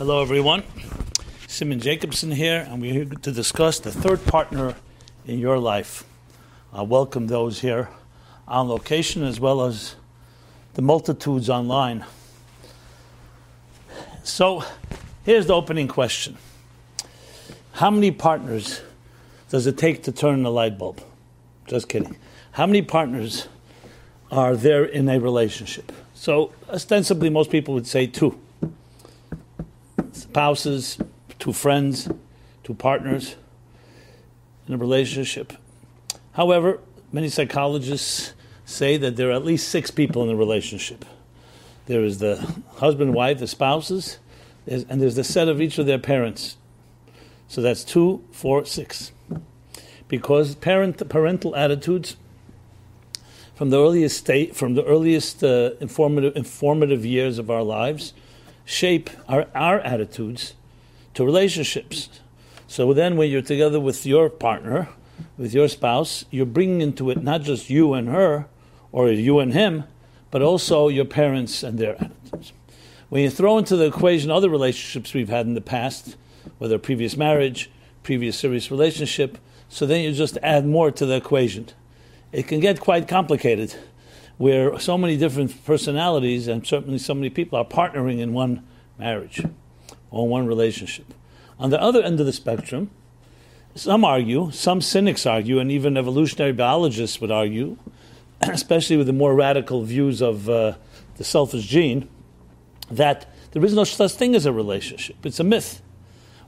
Hello, everyone. Simon Jacobson here, and we're here to discuss the third partner in your life. I welcome those here on location as well as the multitudes online. So, here's the opening question How many partners does it take to turn the light bulb? Just kidding. How many partners are there in a relationship? So, ostensibly, most people would say two spouses, two friends, two partners in a relationship. However, many psychologists say that there are at least six people in the relationship. There is the husband, wife, the spouses, and there's the set of each of their parents. So that's two, four, six. Because parent, parental attitudes from the earliest state, from the earliest uh, informative, informative years of our lives, shape our, our attitudes to relationships. So then, when you're together with your partner, with your spouse, you're bringing into it not just you and her, or you and him, but also your parents and their attitudes. When you throw into the equation other relationships we've had in the past, whether previous marriage, previous serious relationship, so then you just add more to the equation. It can get quite complicated where so many different personalities and certainly so many people are partnering in one marriage or one relationship. On the other end of the spectrum, some argue, some cynics argue, and even evolutionary biologists would argue, especially with the more radical views of uh, the selfish gene, that there is no such thing as a relationship. It's a myth.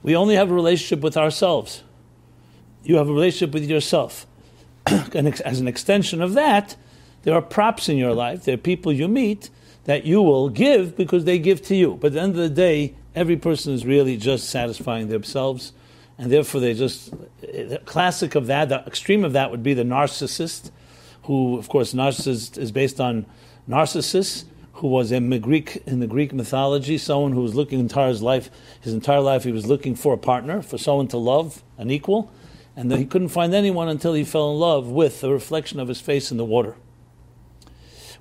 We only have a relationship with ourselves. You have a relationship with yourself. and as an extension of that, there are props in your life. There are people you meet that you will give because they give to you. But at the end of the day, every person is really just satisfying themselves. And therefore, they just, the classic of that, the extreme of that would be the narcissist, who, of course, narcissist is based on Narcissus, who was in the Greek, in the Greek mythology, someone who was looking entire his life, his entire life, he was looking for a partner, for someone to love, an equal, and then he couldn't find anyone until he fell in love with the reflection of his face in the water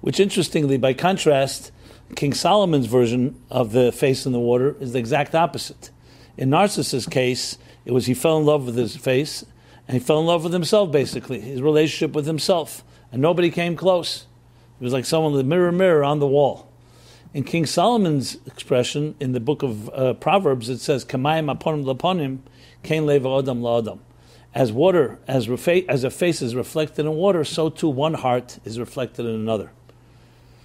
which interestingly, by contrast, King Solomon's version of the face in the water is the exact opposite. In Narcissus' case, it was he fell in love with his face, and he fell in love with himself, basically, his relationship with himself, and nobody came close. It was like someone with a mirror, mirror on the wall. In King Solomon's expression in the book of uh, Proverbs, it says, "Kamayim aponim laponim, kain leva laodam." As water, as, refa- as a face is reflected in water, so too one heart is reflected in another.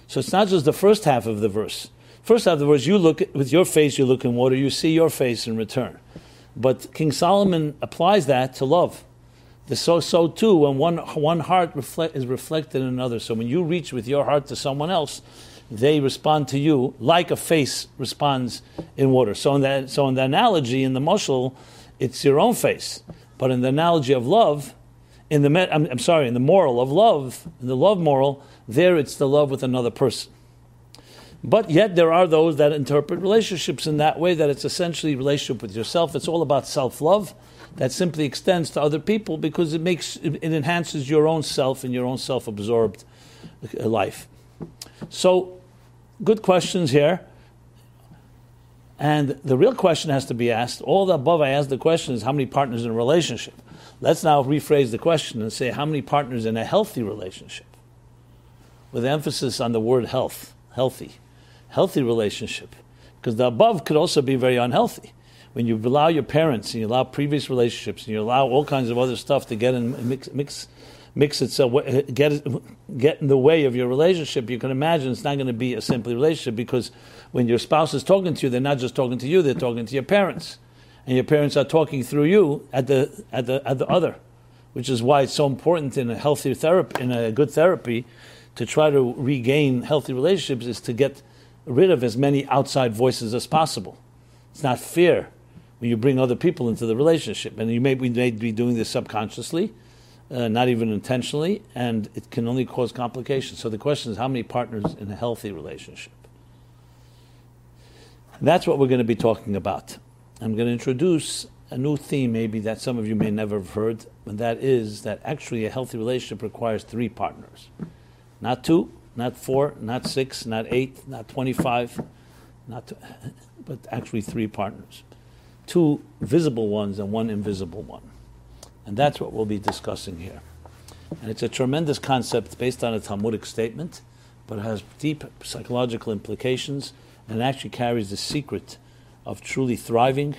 So it's not just the first half of the verse. First half of the verse, you look with your face, you look in water, you see your face in return. But King Solomon applies that to love. The so so too when one one heart reflect, is reflected in another. So when you reach with your heart to someone else, they respond to you like a face responds in water. So in that so in the analogy in the mushal, it's your own face. But in the analogy of love, in the I'm, I'm sorry, in the moral of love, in the love moral, there it's the love with another person. But yet there are those that interpret relationships in that way that it's essentially relationship with yourself. It's all about self-love that simply extends to other people because it makes it enhances your own self and your own self-absorbed uh, life. So, good questions here. And the real question has to be asked. All the above I asked the question is how many partners in a relationship. Let's now rephrase the question and say how many partners in a healthy relationship with emphasis on the word health, healthy, healthy relationship. Because the above could also be very unhealthy. When you allow your parents and you allow previous relationships and you allow all kinds of other stuff to get in mix, mix, mix itself, uh, get, get in the way of your relationship, you can imagine it's not going to be a simple relationship because when your spouse is talking to you, they're not just talking to you, they're talking to your parents. And your parents are talking through you at the, at the, at the other, which is why it's so important in a healthy therapy, in a good therapy, to try to regain healthy relationships is to get rid of as many outside voices as possible. It's not fair when you bring other people into the relationship, and you may, we may be doing this subconsciously, uh, not even intentionally, and it can only cause complications. So the question is, how many partners in a healthy relationship? that's what we're going to be talking about. I'm going to introduce a new theme, maybe that some of you may never have heard, and that is that actually a healthy relationship requires three partners. Not two, not four, not six, not eight, not 25. not to, but actually three partners. Two visible ones and one invisible one. And that's what we'll be discussing here. And it's a tremendous concept based on a Talmudic statement, but has deep psychological implications and actually carries the secret of truly thriving,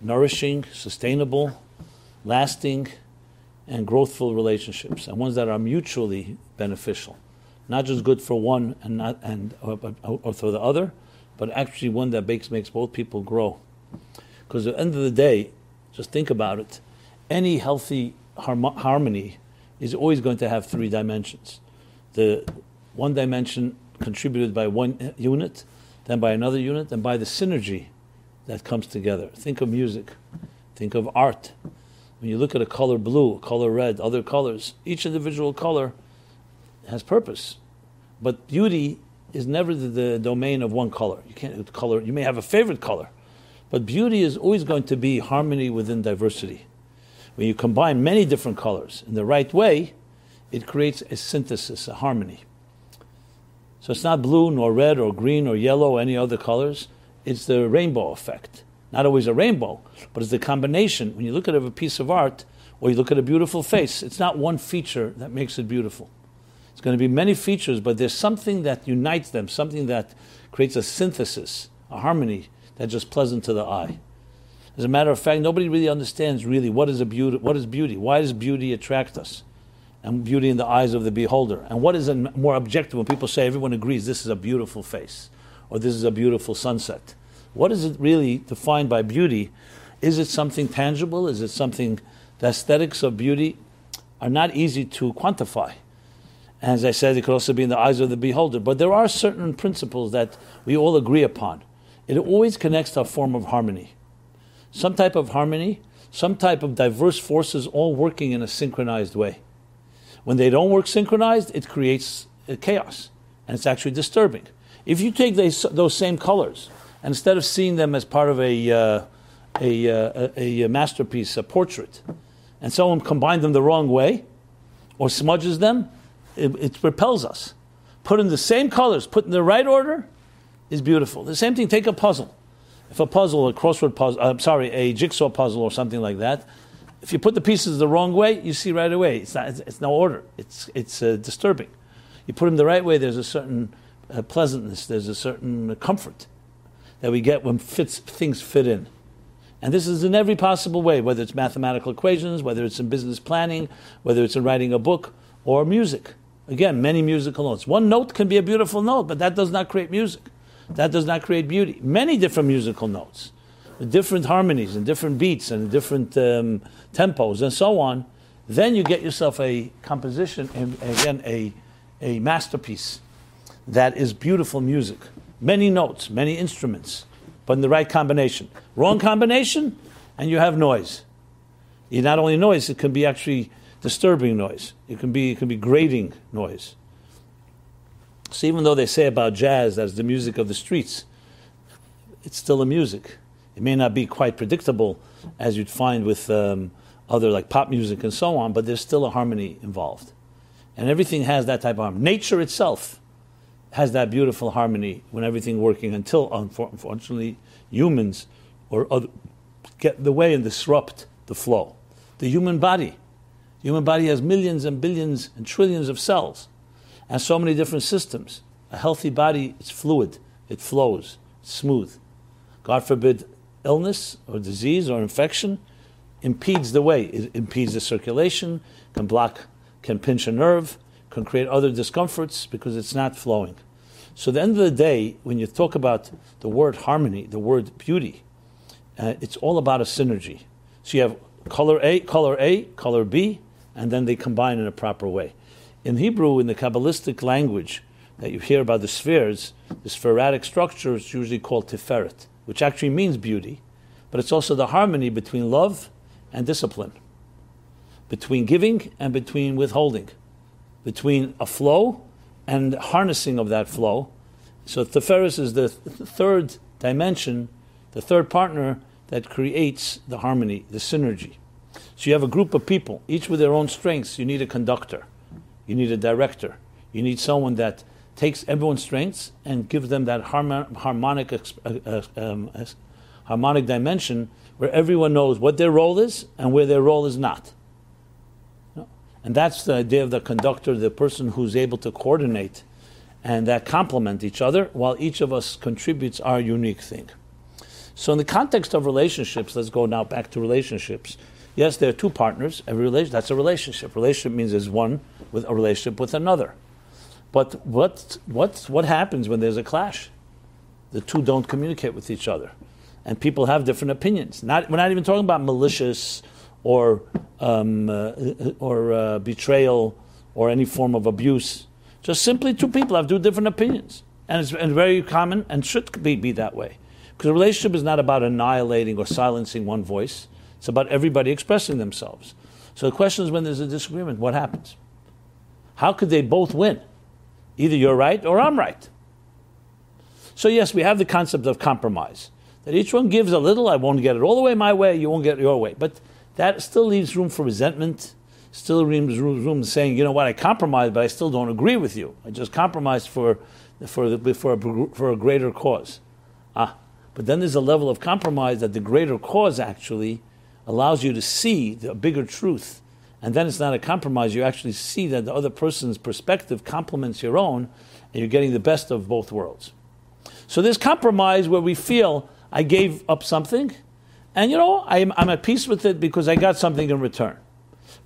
nourishing, sustainable, lasting, and growthful relationships, and ones that are mutually beneficial. Not just good for one and not and uh, or, uh, or for the other, but actually one that makes makes both people grow. Because at the end of the day, just think about it. Any healthy harmony is always going to have three dimensions. The one dimension contributed by one unit, then by another unit, and by the synergy that comes together. Think of music, think of art. When you look at a color blue, a color red, other colors, each individual color has purpose. But beauty is never the, the domain of one color. You can't color. You may have a favorite color, but beauty is always going to be harmony within diversity. When you combine many different colors in the right way, it creates a synthesis, a harmony. So it's not blue, nor red, or green, or yellow, or any other colors. It's the rainbow effect. Not always a rainbow, but it's the combination. When you look at a piece of art, or you look at a beautiful face, it's not one feature that makes it beautiful. It's going to be many features, but there's something that unites them, something that creates a synthesis, a harmony that's just pleasant to the eye. As a matter of fact, nobody really understands really what is a beauty. What is beauty? Why does beauty attract us? And beauty in the eyes of the beholder. And what is a more objective when people say everyone agrees this is a beautiful face or this is a beautiful sunset? What is it really defined by beauty? Is it something tangible? Is it something? The aesthetics of beauty are not easy to quantify. As I said, it could also be in the eyes of the beholder. But there are certain principles that we all agree upon. It always connects to a form of harmony some type of harmony, some type of diverse forces all working in a synchronized way. When they don't work synchronized, it creates chaos, and it's actually disturbing. If you take those, those same colors, and instead of seeing them as part of a, uh, a, uh, a, a, masterpiece, a portrait, and someone combines them the wrong way, or smudges them, it, it repels us. Put in the same colors, put in the right order, is beautiful. The same thing, take a puzzle if a puzzle, a crossword puzzle, I'm uh, sorry, a jigsaw puzzle or something like that, if you put the pieces the wrong way, you see right away it's not, it's, it's no order. It's it's uh, disturbing. You put them the right way, there's a certain uh, pleasantness, there's a certain comfort that we get when fits, things fit in. And this is in every possible way, whether it's mathematical equations, whether it's in business planning, whether it's in writing a book or music. Again, many musical notes. One note can be a beautiful note, but that does not create music that does not create beauty. Many different musical notes, different harmonies and different beats and different um, tempos and so on. Then you get yourself a composition and again a, a masterpiece that is beautiful music. Many notes, many instruments, but in the right combination. Wrong combination, and you have noise. You not only noise, it can be actually disturbing noise. It can be it can be grating noise. So even though they say about jazz that's the music of the streets, it's still a music. It may not be quite predictable as you'd find with um, other like pop music and so on, but there's still a harmony involved. And everything has that type of harmony. Nature itself has that beautiful harmony when everything working until unfortunately humans or other get in the way and disrupt the flow. The human body. The human body has millions and billions and trillions of cells and so many different systems. A healthy body is fluid, it flows, it's smooth. God forbid, illness or disease or infection impedes the way. It impedes the circulation, can block, can pinch a nerve, can create other discomforts because it's not flowing. So, at the end of the day, when you talk about the word harmony, the word beauty, uh, it's all about a synergy. So, you have color A, color A, color B, and then they combine in a proper way. In Hebrew, in the Kabbalistic language that you hear about the spheres, the sefirotic structure is usually called Tiferet, which actually means beauty, but it's also the harmony between love and discipline, between giving and between withholding, between a flow and harnessing of that flow. So Tiferet is the th- third dimension, the third partner that creates the harmony, the synergy. So you have a group of people, each with their own strengths. You need a conductor. You need a director. You need someone that takes everyone's strengths and gives them that harmonic, uh, uh, um, harmonic dimension where everyone knows what their role is and where their role is not. And that's the idea of the conductor, the person who's able to coordinate and that complement each other while each of us contributes our unique thing. So, in the context of relationships, let's go now back to relationships. Yes, there are two partners. Every relation that's a relationship. Relationship means there's one with a relationship with another. But what what what happens when there's a clash? The two don't communicate with each other, and people have different opinions. Not we're not even talking about malicious or um, uh, or uh, betrayal or any form of abuse. Just simply two people have two different opinions, and it's and very common and should be, be that way. Because a relationship is not about annihilating or silencing one voice. It's about everybody expressing themselves. So the question is when there's a disagreement, what happens? How could they both win? Either you're right or I'm right. So, yes, we have the concept of compromise. That each one gives a little, I won't get it all the way my way, you won't get it your way. But that still leaves room for resentment, still leaves room saying, you know what, I compromised, but I still don't agree with you. I just compromised for, for, the, for, a, for a greater cause. Ah, but then there's a level of compromise that the greater cause actually allows you to see the bigger truth. And then it's not a compromise. You actually see that the other person's perspective complements your own, and you're getting the best of both worlds. So there's compromise where we feel I gave up something, and you know, I'm, I'm at peace with it because I got something in return.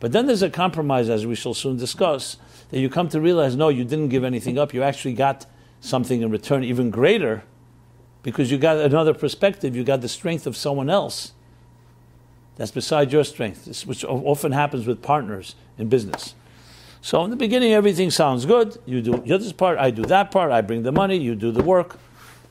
But then there's a compromise, as we shall soon discuss, that you come to realize no, you didn't give anything up. You actually got something in return even greater because you got another perspective. You got the strength of someone else that's beside your strength, which often happens with partners in business. So in the beginning, everything sounds good. You do this part, I do that part, I bring the money, you do the work.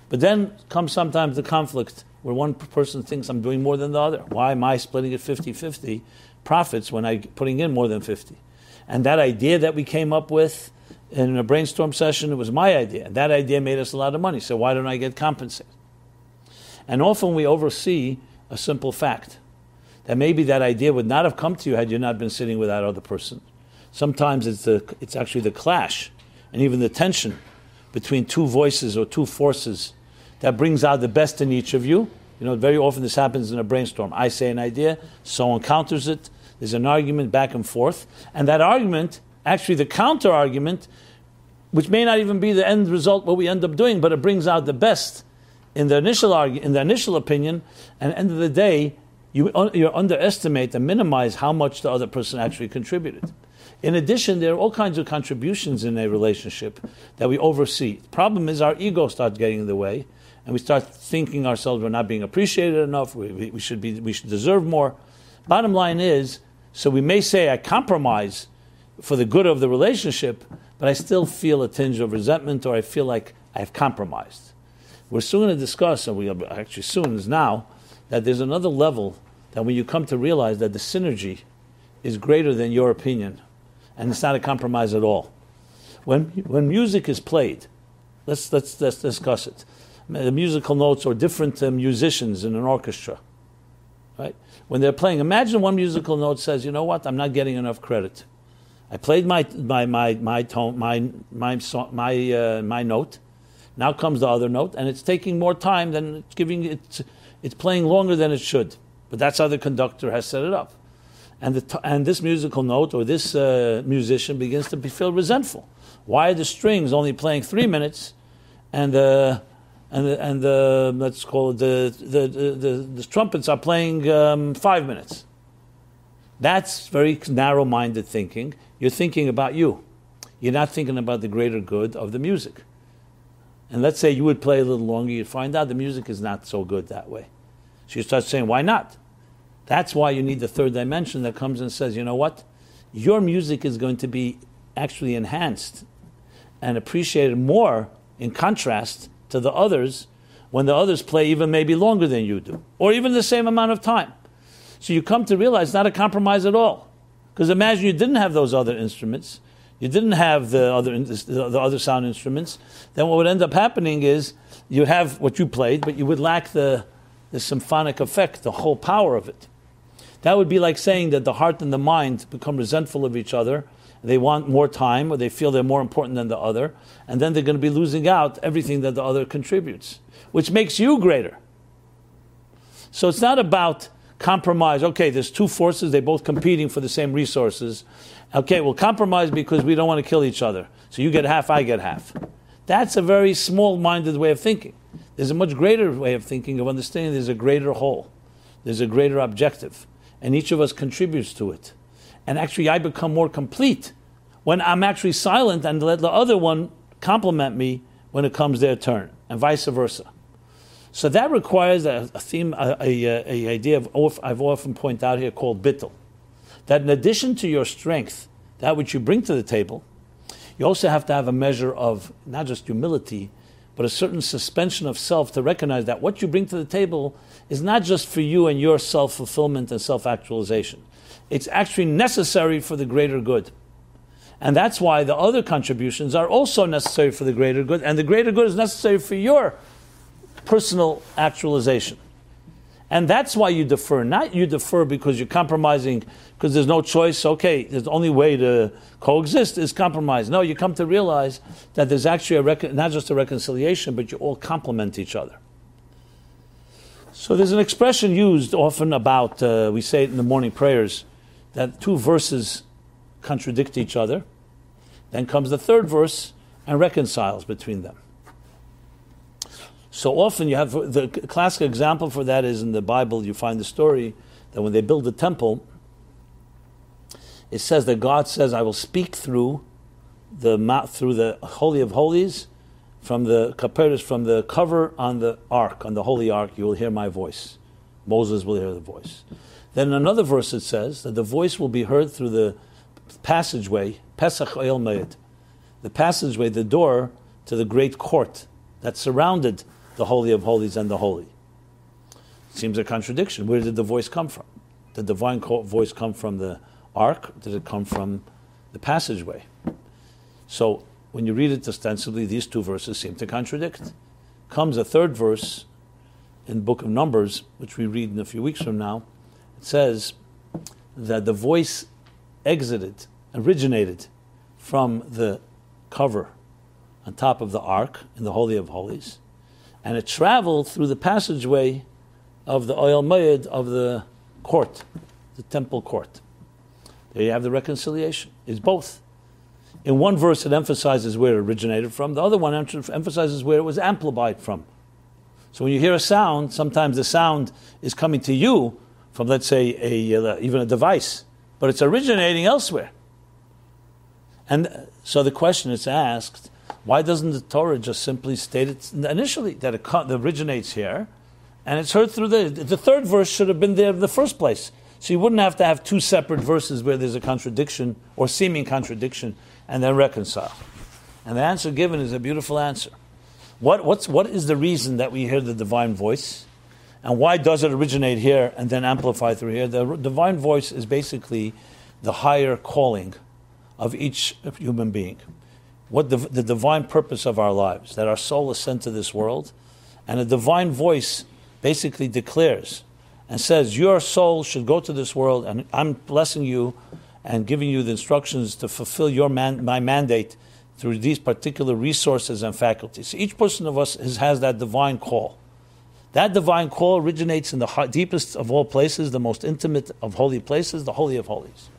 But then comes sometimes the conflict where one person thinks I'm doing more than the other. Why am I splitting it 50 50 profits when I'm putting in more than 50? And that idea that we came up with in a brainstorm session, it was my idea. That idea made us a lot of money. So why don't I get compensated? And often we oversee a simple fact that maybe that idea would not have come to you had you not been sitting with that other person. Sometimes it's, the, it's actually the clash and even the tension between two voices or two forces that brings out the best in each of you. You know, very often this happens in a brainstorm. I say an idea, someone counters it, there's an argument back and forth, and that argument, actually the counter argument, which may not even be the end result what we end up doing, but it brings out the best in the initial argu- in the initial opinion, and the end of the day, you, you underestimate and minimize how much the other person actually contributed. In addition, there are all kinds of contributions in a relationship that we oversee. The problem is our ego starts getting in the way, and we start thinking ourselves we're not being appreciated enough. We, we, we should be, we should deserve more. Bottom line is, so we may say I compromise for the good of the relationship, but I still feel a tinge of resentment, or I feel like I've compromised. We're soon going to discuss, and we actually soon is now, that there's another level that when you come to realize that the synergy is greater than your opinion, and it's not a compromise at all. When, when music is played, let's, let's, let's discuss it. The musical notes or different uh, musicians in an orchestra, right? When they're playing, imagine one musical note says, you know what, I'm not getting enough credit. I played my, my, my, my tone, my, my, my, uh, my note. Now comes the other note, and it's taking more time than it's giving, it's, it's playing longer than it should. But that's how the conductor has set it up. And, t- and this musical note or this uh, musician begins to be, feel resentful. Why are the strings only playing three minutes and the, and the, and the let's call it the, the, the, the trumpets are playing um, five minutes? That's very narrow minded thinking. You're thinking about you. You're not thinking about the greater good of the music. And let's say you would play a little longer, you'd find out the music is not so good that way. So you start saying, why not? That's why you need the third dimension that comes and says, you know what? Your music is going to be actually enhanced and appreciated more in contrast to the others when the others play even maybe longer than you do, or even the same amount of time. So you come to realize not a compromise at all. Because imagine you didn't have those other instruments, you didn't have the other, the other sound instruments, then what would end up happening is you have what you played, but you would lack the, the symphonic effect, the whole power of it. That would be like saying that the heart and the mind become resentful of each other, they want more time, or they feel they're more important than the other, and then they're going to be losing out everything that the other contributes, which makes you greater. So it's not about compromise. Okay, there's two forces, they're both competing for the same resources. Okay, we'll compromise because we don't want to kill each other. So you get half, I get half. That's a very small minded way of thinking. There's a much greater way of thinking, of understanding there's a greater whole, there's a greater objective, and each of us contributes to it. And actually, I become more complete when I'm actually silent and let the other one compliment me when it comes their turn, and vice versa. So that requires a, theme, a, a, a, idea of I've often pointed out here called bittul. That in addition to your strength, that which you bring to the table, you also have to have a measure of not just humility, but a certain suspension of self to recognize that what you bring to the table is not just for you and your self fulfillment and self actualization. It's actually necessary for the greater good. And that's why the other contributions are also necessary for the greater good, and the greater good is necessary for your personal actualization. And that's why you defer. Not you defer because you're compromising, because there's no choice. Okay, the only way to coexist is compromise. No, you come to realize that there's actually a not just a reconciliation, but you all complement each other. So there's an expression used often about, uh, we say it in the morning prayers, that two verses contradict each other. Then comes the third verse and reconciles between them. So often you have the classic example for that is in the Bible. You find the story that when they build the temple, it says that God says, "I will speak through the through the holy of holies, from the kaperis, from the cover on the ark, on the holy ark. You will hear my voice. Moses will hear the voice." Then another verse it says that the voice will be heard through the passageway, Pesach El Meid, the passageway, the door to the great court that surrounded the Holy of Holies and the Holy. Seems a contradiction. Where did the voice come from? Did the divine voice come from the ark? Did it come from the passageway? So when you read it ostensibly, these two verses seem to contradict. Comes a third verse in the book of Numbers, which we read in a few weeks from now. It says that the voice exited, originated from the cover on top of the ark in the Holy of Holies, and it traveled through the passageway of the Ohel Moed of the court, the temple court. There you have the reconciliation. It's both. In one verse, it emphasizes where it originated from. The other one emphasizes where it was amplified from. So when you hear a sound, sometimes the sound is coming to you from, let's say, a, uh, even a device, but it's originating elsewhere. And so the question is asked why doesn't the Torah just simply state it initially that it originates here, and it's heard through the the third verse should have been there in the first place. So you wouldn't have to have two separate verses where there's a contradiction or seeming contradiction and then reconcile. And the answer given is a beautiful answer. What, what's, what is the reason that we hear the divine voice? And why does it originate here and then amplify through here? The divine voice is basically the higher calling of each human being what the, the divine purpose of our lives, that our soul is sent to this world, and a divine voice basically declares and says, Your soul should go to this world, and I'm blessing you and giving you the instructions to fulfill your man, my mandate through these particular resources and faculties. Each person of us has, has that divine call. That divine call originates in the deepest of all places, the most intimate of holy places, the Holy of Holies.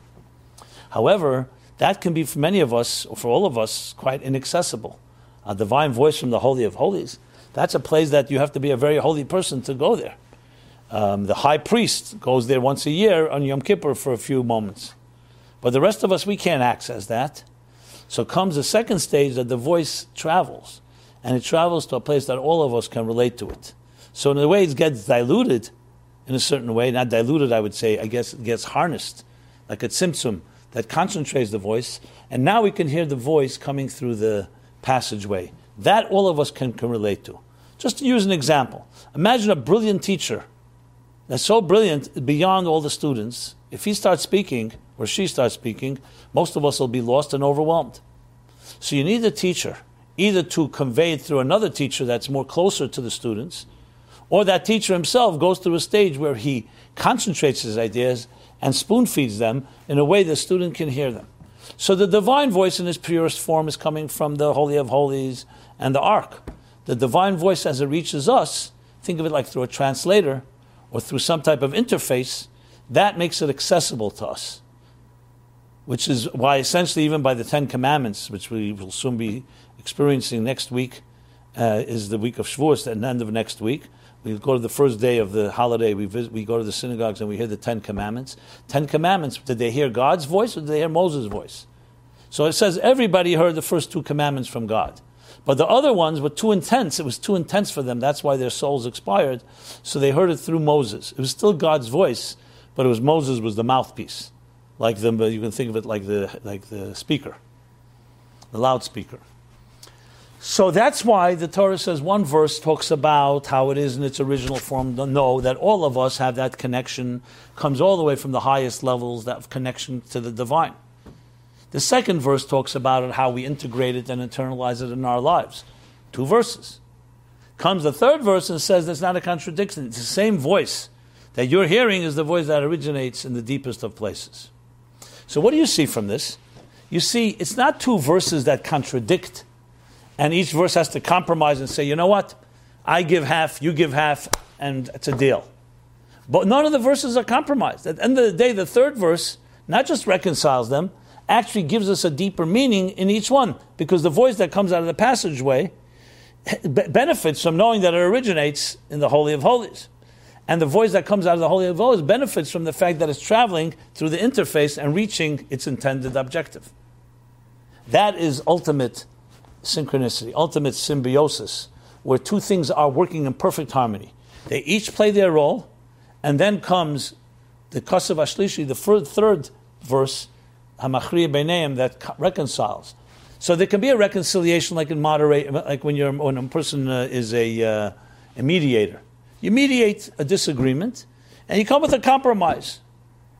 However, that can be for many of us, or for all of us, quite inaccessible. A divine voice from the Holy of Holies, that's a place that you have to be a very holy person to go there. Um, the high priest goes there once a year on Yom Kippur for a few moments. But the rest of us, we can't access that. So comes the second stage that the voice travels. And it travels to a place that all of us can relate to it. So in a way, it gets diluted in a certain way. Not diluted, I would say. I guess it gets harnessed, like a tzimtzum that concentrates the voice, and now we can hear the voice coming through the passageway. That all of us can, can relate to. Just to use an example, imagine a brilliant teacher that's so brilliant beyond all the students. If he starts speaking, or she starts speaking, most of us will be lost and overwhelmed. So you need a teacher, either to convey it through another teacher that's more closer to the students, or that teacher himself goes through a stage where he concentrates his ideas and spoon feeds them in a way the student can hear them. So the divine voice in its purest form is coming from the Holy of Holies and the Ark. The divine voice, as it reaches us, think of it like through a translator or through some type of interface, that makes it accessible to us. Which is why, essentially, even by the Ten Commandments, which we will soon be experiencing next week, uh, is the week of Shavuos, at the end of next week. We go to the first day of the holiday, we, visit, we go to the synagogues and we hear the Ten Commandments. Ten Commandments, did they hear God's voice or did they hear Moses' voice? So it says everybody heard the first two commandments from God. But the other ones were too intense. It was too intense for them. That's why their souls expired. So they heard it through Moses. It was still God's voice, but it was Moses was the mouthpiece. Like the, you can think of it like the, like the speaker, the loudspeaker. So that's why the Torah says one verse talks about how it is in its original form. Know that all of us have that connection, comes all the way from the highest levels, that connection to the divine. The second verse talks about it, how we integrate it and internalize it in our lives. Two verses. Comes the third verse and says it's not a contradiction. It's the same voice that you're hearing is the voice that originates in the deepest of places. So what do you see from this? You see, it's not two verses that contradict and each verse has to compromise and say, you know what? I give half, you give half, and it's a deal. But none of the verses are compromised. At the end of the day, the third verse not just reconciles them, actually gives us a deeper meaning in each one, because the voice that comes out of the passageway benefits from knowing that it originates in the Holy of Holies. And the voice that comes out of the Holy of Holies benefits from the fact that it's traveling through the interface and reaching its intended objective. That is ultimate synchronicity, ultimate symbiosis, where two things are working in perfect harmony. They each play their role, and then comes the Kasav Ashlishi, the third verse, Hamachriya Beineim, that reconciles. So there can be a reconciliation, like in moderate, like when you're when a person uh, is a, uh, a mediator. You mediate a disagreement, and you come with a compromise,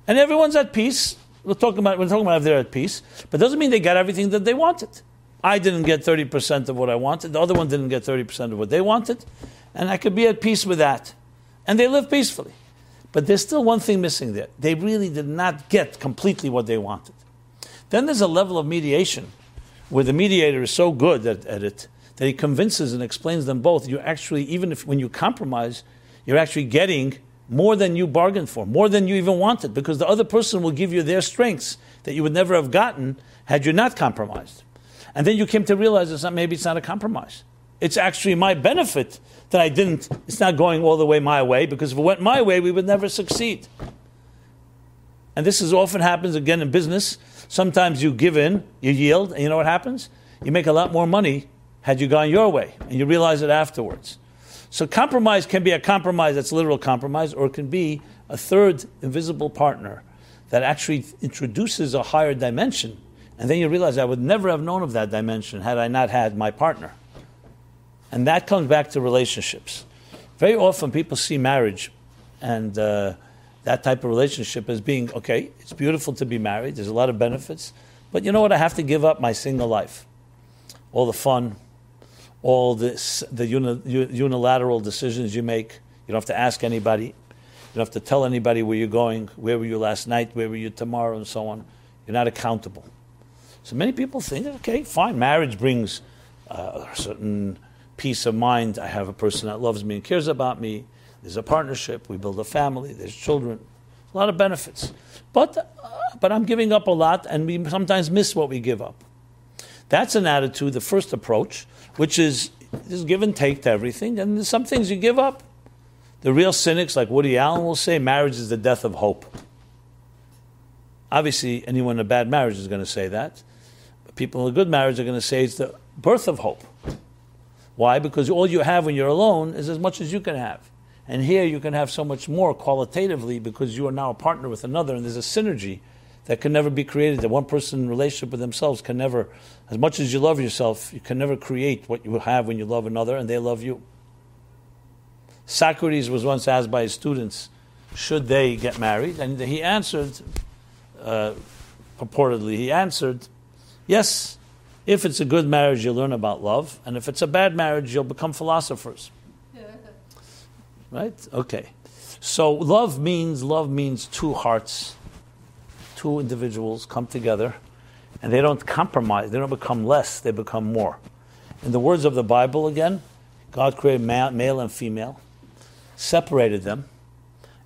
and everyone's at peace. We're talking about we're talking about if they're at peace, but doesn't mean they got everything that they wanted. I didn't get 30% of what I wanted. The other one didn't get 30% of what they wanted. And I could be at peace with that. And they live peacefully. But there's still one thing missing there. They really did not get completely what they wanted. Then there's a level of mediation where the mediator is so good at, at it that he convinces and explains them both. You actually, even if when you compromise, you're actually getting more than you bargained for, more than you even wanted, because the other person will give you their strengths that you would never have gotten had you not compromised. And then you came to realize it's not, maybe it's not a compromise. It's actually my benefit that I didn't, it's not going all the way my way, because if it went my way, we would never succeed. And this is often happens again in business. Sometimes you give in, you yield, and you know what happens? You make a lot more money had you gone your way, and you realize it afterwards. So compromise can be a compromise that's literal compromise, or it can be a third invisible partner that actually introduces a higher dimension and then you realize I would never have known of that dimension had I not had my partner. And that comes back to relationships. Very often people see marriage and uh, that type of relationship as being okay, it's beautiful to be married, there's a lot of benefits, but you know what? I have to give up my single life. All the fun, all this, the uni, unilateral decisions you make. You don't have to ask anybody. You don't have to tell anybody where you're going, where were you last night, where were you tomorrow, and so on. You're not accountable. So many people think, okay, fine, marriage brings uh, a certain peace of mind. I have a person that loves me and cares about me. There's a partnership. We build a family. There's children. A lot of benefits. But, uh, but I'm giving up a lot, and we sometimes miss what we give up. That's an attitude, the first approach, which is, is give and take to everything, and there's some things you give up. The real cynics, like Woody Allen, will say marriage is the death of hope. Obviously, anyone in a bad marriage is going to say that people in a good marriage are going to say it's the birth of hope. Why? Because all you have when you're alone is as much as you can have. And here you can have so much more qualitatively because you are now a partner with another, and there's a synergy that can never be created. That one person in relationship with themselves can never, as much as you love yourself, you can never create what you have when you love another and they love you. Socrates was once asked by his students, should they get married? And he answered, uh, purportedly, he answered, Yes, if it's a good marriage, you'll learn about love, and if it's a bad marriage, you'll become philosophers. right? Okay. So love means love means two hearts, two individuals come together And they don't compromise, they don't become less, they become more. In the words of the Bible again, God created male and female, separated them,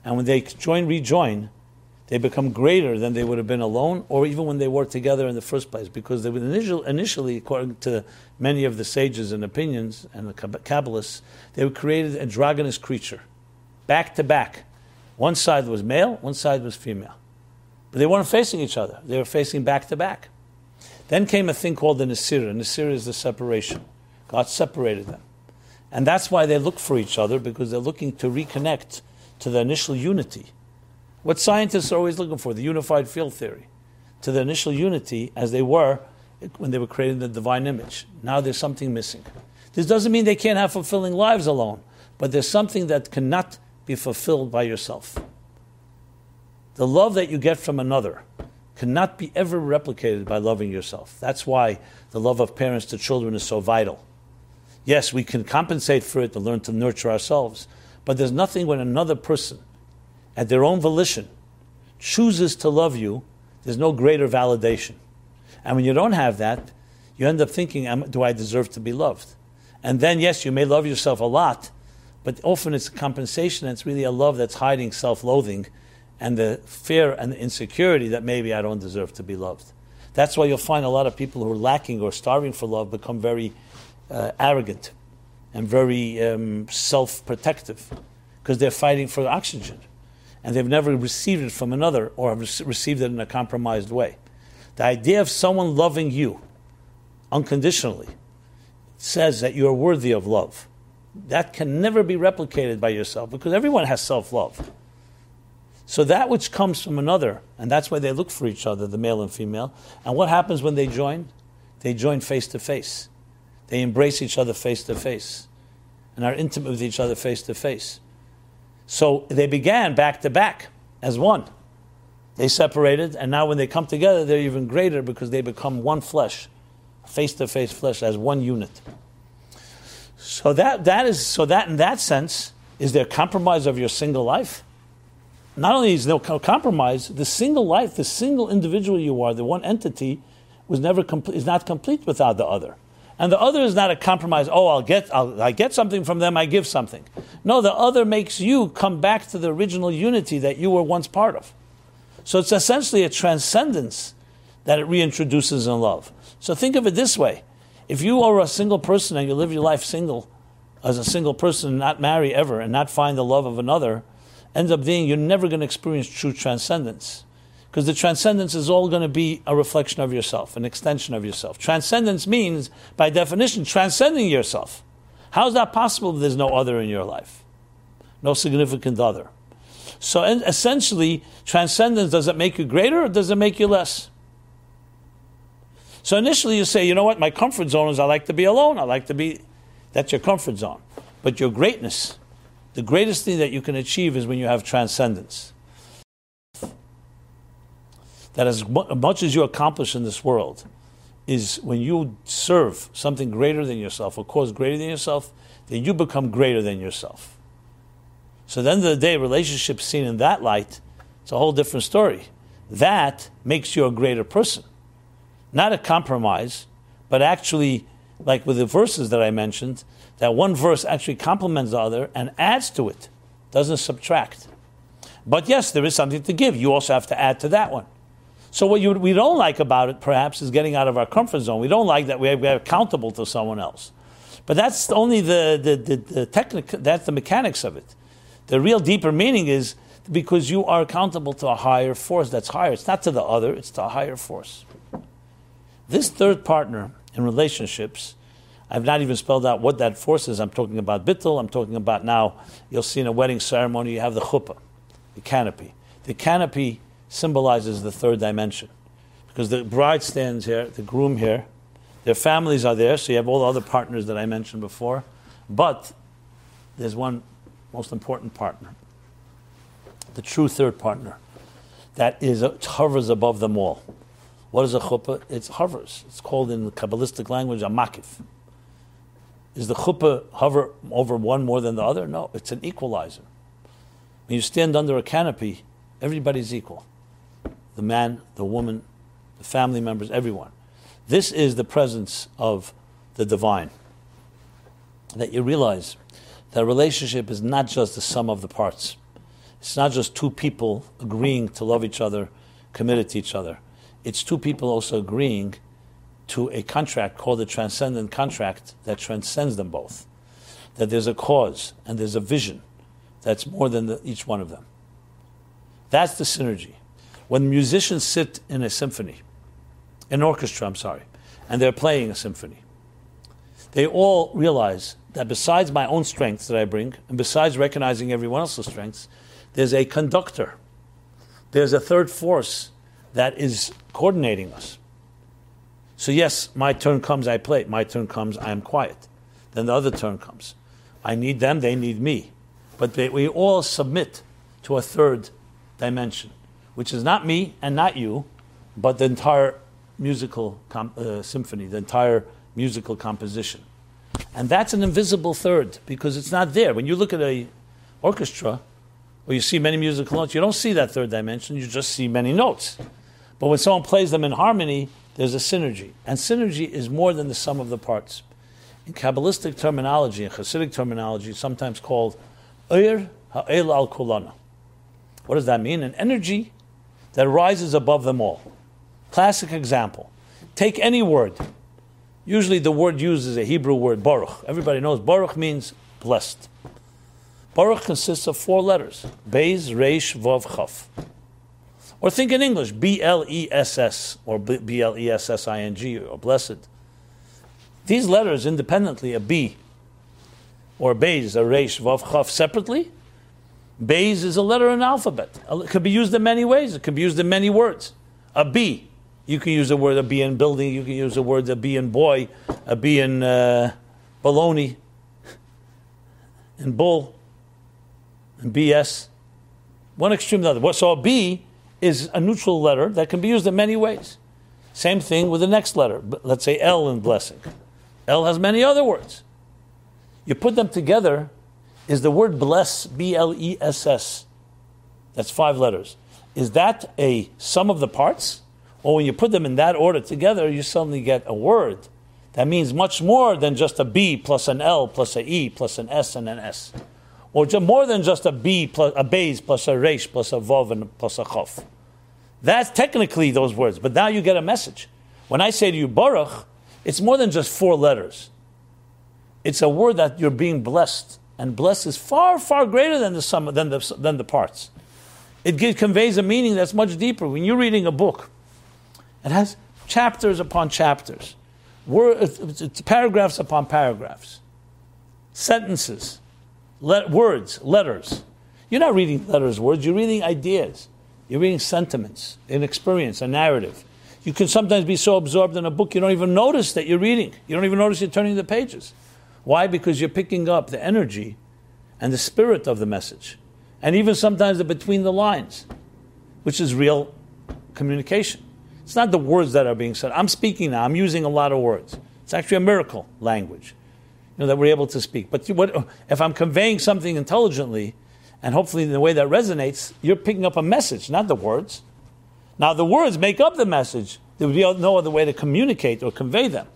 and when they join, rejoin, they become greater than they would have been alone, or even when they were together in the first place, because they were initial, initially, according to many of the sages and opinions and the Kabbalists, they were created androgynous creature, back to back. One side was male, one side was female. But they weren't facing each other, they were facing back to back. Then came a thing called the Nasira. Nasira is the separation. God separated them. And that's why they look for each other, because they're looking to reconnect to the initial unity what scientists are always looking for, the unified field theory, to the initial unity as they were when they were created in the divine image. Now there's something missing. This doesn't mean they can't have fulfilling lives alone, but there's something that cannot be fulfilled by yourself. The love that you get from another cannot be ever replicated by loving yourself. That's why the love of parents to children is so vital. Yes, we can compensate for it to learn to nurture ourselves, but there's nothing when another person at their own volition, chooses to love you, there's no greater validation. And when you don't have that, you end up thinking, do I deserve to be loved? And then, yes, you may love yourself a lot, but often it's a compensation. And it's really a love that's hiding self loathing and the fear and the insecurity that maybe I don't deserve to be loved. That's why you'll find a lot of people who are lacking or starving for love become very uh, arrogant and very um, self protective because they're fighting for oxygen and they've never received it from another or have received it in a compromised way. The idea of someone loving you unconditionally says that you are worthy of love. That can never be replicated by yourself because everyone has self love. So that which comes from another, and that's why they look for each other, the male and female. And what happens when they join? They join face to face. They embrace each other face to face and are intimate with each other face to face. So they began back to back as one. They separated, and now when they come together, they're even greater because they become one flesh, face to face flesh, as one unit. So that, that is so that in that sense, is there compromise of your single life? Not only is no compromise, the single life, the single individual you are, the one entity, was never is not complete without the other. And the other is not a compromise. Oh, I'll get, I'll, I get something from them, I give something. No, the other makes you come back to the original unity that you were once part of. So it's essentially a transcendence that it reintroduces in love. So think of it this way if you are a single person and you live your life single, as a single person, and not marry ever, and not find the love of another, ends up being you're never going to experience true transcendence because the transcendence is all going to be a reflection of yourself, an extension of yourself. Transcendence means, by definition, transcending yourself. How is that possible if there's no other in your life? No significant other. So essentially, transcendence does it make you greater or does it make you less? So initially you say, you know what, my comfort zone is I like to be alone, I like to be, that's your comfort zone. But your greatness, the greatest thing that you can achieve is when you have transcendence that as much as you accomplish in this world is when you serve something greater than yourself, a cause greater than yourself, then you become greater than yourself. So at the end of the day, relationships seen in that light, it's a whole different story. That makes you a greater person. Not a compromise, but actually, like with the verses that I mentioned, that one verse actually complements the other and adds to it, doesn't subtract. But yes, there is something to give. You also have to add to that one. So what you, we don't like about it, perhaps, is getting out of our comfort zone. We don't like that we are accountable to someone else. But that's only the, the, the, the technic, that's the mechanics of it. The real deeper meaning is because you are accountable to a higher force that's higher. It's not to the other, it's to a higher force. This third partner in relationships, I've not even spelled out what that force is. I'm talking about bittul. I'm talking about now, you'll see in a wedding ceremony, you have the chuppah, the canopy. The canopy symbolizes the third dimension. Because the bride stands here, the groom here, their families are there, so you have all the other partners that I mentioned before. But there's one most important partner, the true third partner, that is hovers above them all. What is a chuppah? It hovers. It's called in the Kabbalistic language a makif. Is the chuppah hover over one more than the other? No, it's an equalizer. When you stand under a canopy, everybody's equal the man, the woman, the family members, everyone. This is the presence of the divine. That you realize that relationship is not just the sum of the parts. It's not just two people agreeing to love each other, committed to each other. It's two people also agreeing to a contract called the transcendent contract that transcends them both. That there's a cause and there's a vision that's more than the, each one of them. That's the synergy. When musicians sit in a symphony, an orchestra, I'm sorry, and they're playing a symphony, they all realize that besides my own strengths that I bring, and besides recognizing everyone else's strengths, there's a conductor, there's a third force that is coordinating us. So, yes, my turn comes, I play. My turn comes, I am quiet. Then the other turn comes. I need them, they need me. But they, we all submit to a third dimension, which is not me and not you, but the entire musical com- uh, symphony, the entire musical composition. And that's an invisible third because it's not there. When you look at a orchestra or you see many musical notes, you don't see that third dimension, you just see many notes. But when someone plays them in harmony, there's a synergy. And synergy is more than the sum of the parts. In Kabbalistic terminology, in Hasidic terminology, sometimes called Ur Ha'el al Kulana. What does that mean? An energy that rises above them all. Classic example. Take any word. Usually the word used is a Hebrew word, Baruch. Everybody knows Baruch means blessed. Baruch consists of four letters Reish, Vav. Or think in English, B L E S S or B L E S S I N G or blessed. These letters independently, a B or Beis, a Reish, Vav, Chaf separately, Beis is a letter in alphabet. It could be used in many ways. It could be used in many words. A B, you can use the word a B in building. You can use the word a B in boy, a B in uh, baloney, in bull, and BS. One extreme to the other. So a B is a neutral letter that can be used in many ways. Same thing with the next letter. Let's say L in blessing. L has many other words. You put them together, is the word bless, B L E S S. That's five letters. Is that a sum of the parts? Or when you put them in that order together, you suddenly get a word that means much more than just a B plus an L plus a E plus an S and an S. Or just more than just a B plus a Beis plus a Resh plus a Vav and plus a Chof. That's technically those words, but now you get a message. When I say to you Baruch, it's more than just four letters. It's a word that you're being blessed, and blessed is far, far greater than the sum than the, than the parts. It gives, conveys a meaning that's much deeper. When you're reading a book, it has chapters upon chapters, it's paragraphs upon paragraphs, sentences, le- words, letters. You're not reading letters, words, you're reading ideas. You're reading sentiments, an experience, a narrative. You can sometimes be so absorbed in a book you don't even notice that you're reading. You don't even notice you're turning the pages. Why? Because you're picking up the energy and the spirit of the message. And even sometimes the between the lines, which is real communication. It's not the words that are being said. I'm speaking now. I'm using a lot of words. It's actually a miracle language, you know, that we're able to speak. But what, if I'm conveying something intelligently, and hopefully in the way that resonates, you're picking up a message, not the words. Now the words make up the message. There would be no other way to communicate or convey them.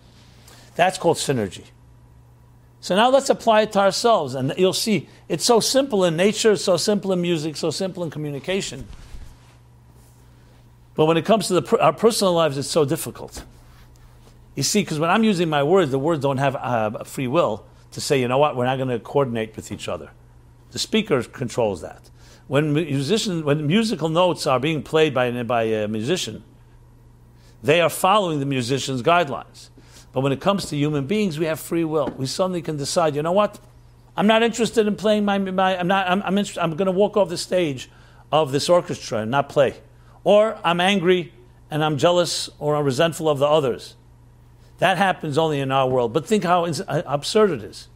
That's called synergy. So now let's apply it to ourselves, and you'll see it's so simple in nature, so simple in music, so simple in communication. But when it comes to the, our personal lives, it's so difficult. You see, because when I'm using my words, the words don't have uh, free will to say, you know what, we're not going to coordinate with each other. The speaker controls that. When musician, when musical notes are being played by, by a musician, they are following the musician's guidelines. But when it comes to human beings, we have free will. We suddenly can decide, you know what? I'm not interested in playing my, my I'm not, I'm, I'm, I'm going to walk off the stage of this orchestra and not play. Or I'm angry and I'm jealous or I'm resentful of the others. That happens only in our world. But think how uh, absurd it is.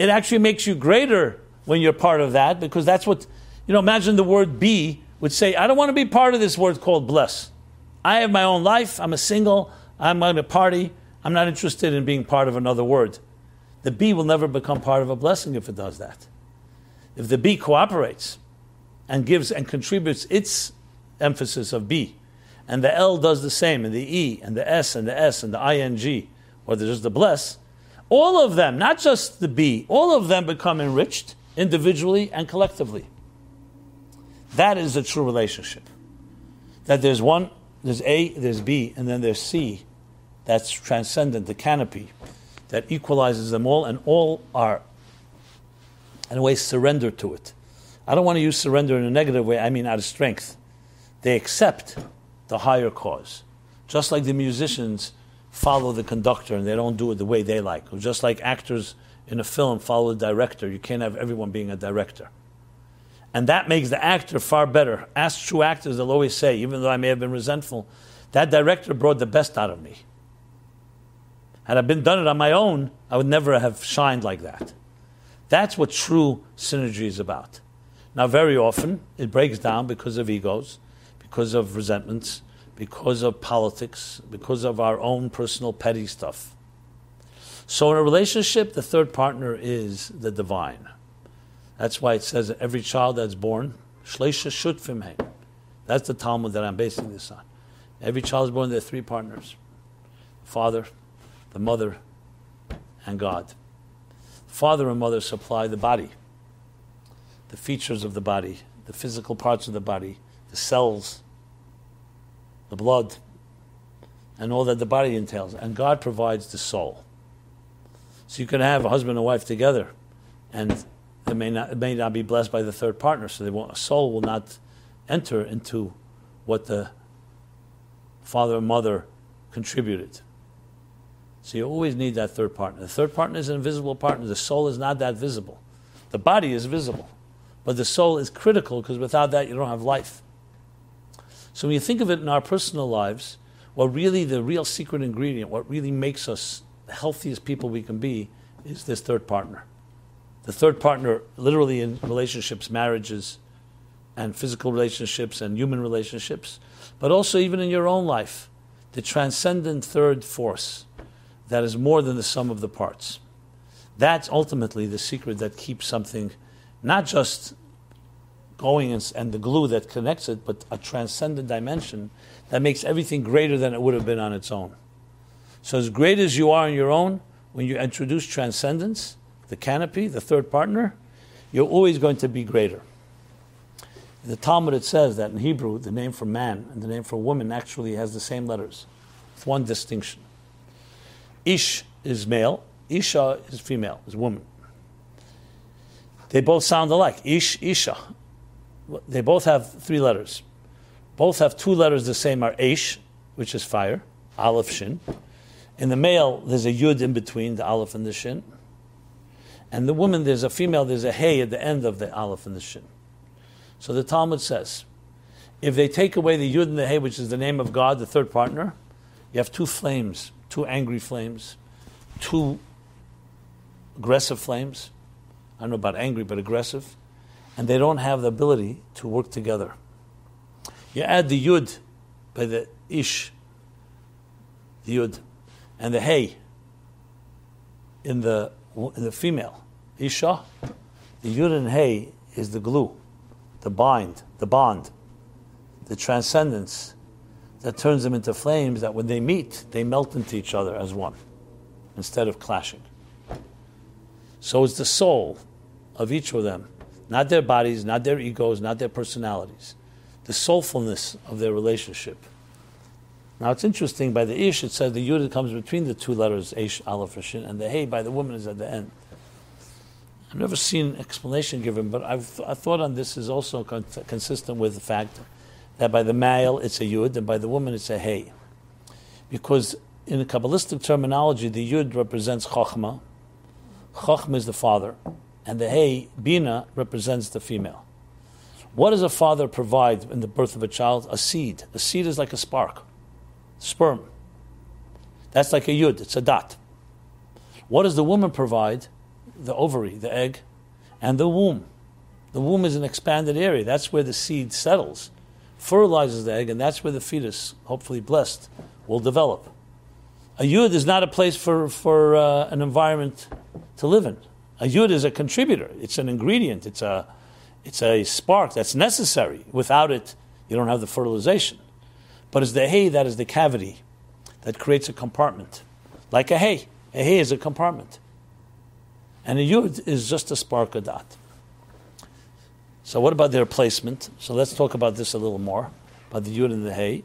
It actually makes you greater when you're part of that because that's what, you know, imagine the word be would say, I don't want to be part of this word called bless. I have my own life. I'm a single. I'm on a party. I'm not interested in being part of another word. The be will never become part of a blessing if it does that. If the be cooperates and gives and contributes its emphasis of be, and the L does the same, and the E, and the S, and the S, and the ing, or there's the bless, all of them, not just the B, all of them become enriched individually and collectively. That is a true relationship. That there's one, there's A, there's B, and then there's C. That's transcendent, the canopy that equalizes them all, and all are, in a way, surrender to it. I don't want to use surrender in a negative way, I mean out of strength. They accept the higher cause. Just like the musicians follow the conductor and they don't do it the way they like. Or just like actors in a film follow the director. You can't have everyone being a director. And that makes the actor far better. Ask true actors, they'll always say, even though I may have been resentful, that director brought the best out of me. Had I been done it on my own, I would never have shined like that. That's what true synergy is about. Now, very often, it breaks down because of egos, because of resentments, because of politics, because of our own personal petty stuff. So, in a relationship, the third partner is the divine. That's why it says every child that's born, shleisha shutfim That's the Talmud that I'm basing this on. Every child is born, there are three partners the father, the mother, and God. Father and mother supply the body, the features of the body, the physical parts of the body, the cells, the blood, and all that the body entails. And God provides the soul. So you can have a husband and wife together, and they may not, may not be blessed by the third partner, so they won't, a soul will not enter into what the father and mother contributed. So you always need that third partner. The third partner is an invisible partner. The soul is not that visible. The body is visible, but the soul is critical because without that you don't have life. So when you think of it in our personal lives, what really the real secret ingredient, what really makes us the healthiest people we can be, is this third partner. The third partner, literally in relationships, marriages, and physical relationships and human relationships, but also even in your own life, the transcendent third force that is more than the sum of the parts. That's ultimately the secret that keeps something not just going and, and, the glue that connects it, but a transcendent dimension that makes everything greater than it would have been on its own. So, as great as you are on your own, when you introduce transcendence, the canopy, the third partner, you're always going to be greater. In the Talmud, it says that in Hebrew, the name for man and the name for woman actually has the same letters, with one distinction. Ish is male, Isha is female, is woman. They both sound alike. Ish, Isha. They both have three letters. Both have two letters the same are Aish, which is fire, Aleph Shin, in the male, there's a yud in between the aleph and the shin. And the woman, there's a female, there's a hey at the end of the aleph and the shin. So the Talmud says, if they take away the yud and the hey, which is the name of God, the third partner, you have two flames, two angry flames, two aggressive flames. I don't know about angry, but aggressive. And they don't have the ability to work together. You add the yud by the ish, the yud, and the hay in the, in the female, Isha, the yud and Hey is the glue, the bind, the bond, the transcendence that turns them into flames that when they meet, they melt into each other as one instead of clashing. So it's the soul of each of them, not their bodies, not their egos, not their personalities, the soulfulness of their relationship. Now it's interesting, by the ish, it says the yud comes between the two letters, ish, aleph, shin, and the hey by the woman is at the end. I've never seen explanation given, but I've, I thought on this is also con- consistent with the fact that by the male it's a yud, and by the woman it's a hey. Because in the Kabbalistic terminology, the yud represents chokhmah, chokhmah is the father, and the hey, bina, represents the female. What does a father provide in the birth of a child? A seed. A seed is like a spark sperm. That's like a yud, it's a dot. What does the woman provide? The ovary, the egg, and the womb. The womb is an expanded area. That's where the seed settles, fertilizes the egg, and that's where the fetus, hopefully blessed, will develop. A yud is not a place for, for uh, an environment to live in. A yud is a contributor. It's an ingredient. It's a, it's a spark that's necessary. Without it, you don't have the fertilization. but it's the hay that is the cavity that creates a compartment. Like a hay. A hay is a compartment. And a yud is just a spark of dot. So what about their placement? So let's talk about this a little more, about the yud and the hay.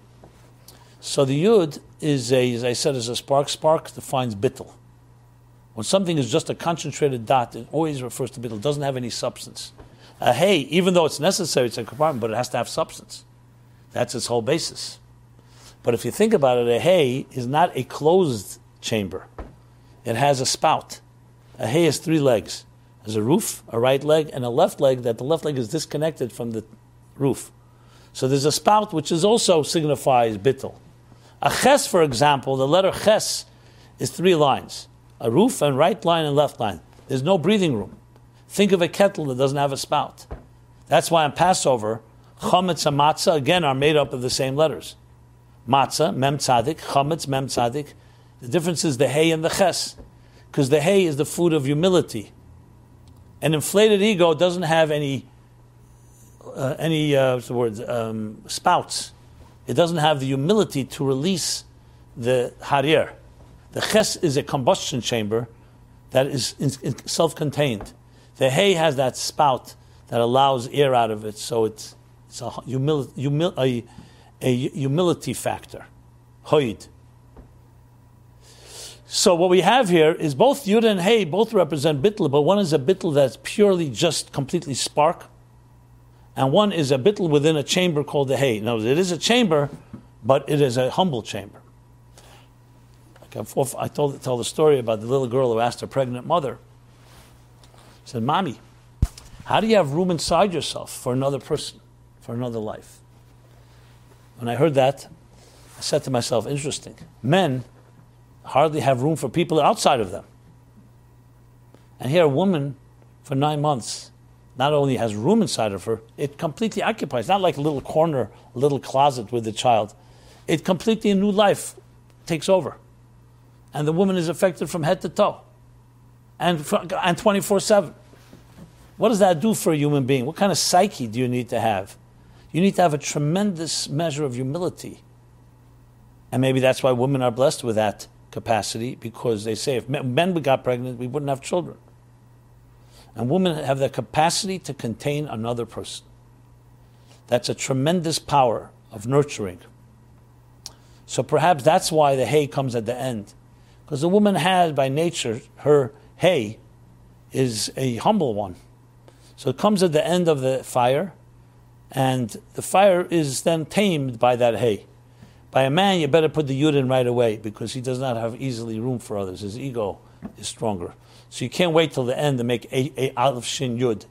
So the yud is a, as I said, is a spark. Spark defines bittul. When something is just a concentrated dot, it always refers to bittul. It doesn't have any substance. A hay, even though it's necessary, it's a compartment, but it has to have substance. That's its whole basis. But if you think about it, a hay is not a closed chamber. It has a spout. A hay has three legs. There's a roof, a right leg, and a left leg that the left leg is disconnected from the roof. So there's a spout which is also signifies bittul. A ches, for example, the letter ches is three lines. A roof and right line and left line. There's no breathing room. Think of a kettle that doesn't have a spout. That's why on Passover, chametz and matzah again are made up of the same letters. Matzah, mem tzadik, chametz, mem tzadik. The difference is the hay and the ches, because the hay is the food of humility. An inflated ego doesn't have any uh, any uh, what's the word um, spouts. It doesn't have the humility to release the harir. The ches is a combustion chamber that is self-contained. The hay has that spout that allows air out of it, so it's, it's a, humil, humil, a, a humility factor. Hoid. So what we have here is both Yud and Hay both represent bittul, but one is a bittul that's purely just completely spark, and one is a bittul within a chamber called the Hay. Now it is a chamber, but it is a humble chamber. I told tell the story about the little girl who asked her pregnant mother said, Mommy, how do you have room inside yourself for another person, for another life? When I heard that, I said to myself, interesting. Men hardly have room for people outside of them. And here, a woman for nine months not only has room inside of her, it completely occupies, not like a little corner, a little closet with the child. It completely a new life takes over. And the woman is affected from head to toe and, and 24 7. What does that do for a human being? What kind of psyche do you need to have? You need to have a tremendous measure of humility. And maybe that's why women are blessed with that capacity because they say if men got pregnant, we wouldn't have children. And women have the capacity to contain another person. That's a tremendous power of nurturing. So perhaps that's why the hay comes at the end. Because the woman has, by nature, her hay is a humble one. So it comes at the end of the fire, and the fire is then tamed by that hay. By a man, you better put the yud in right away because he does not have easily room for others. His ego is stronger. So you can't wait till the end to make a, a aleph shin yud.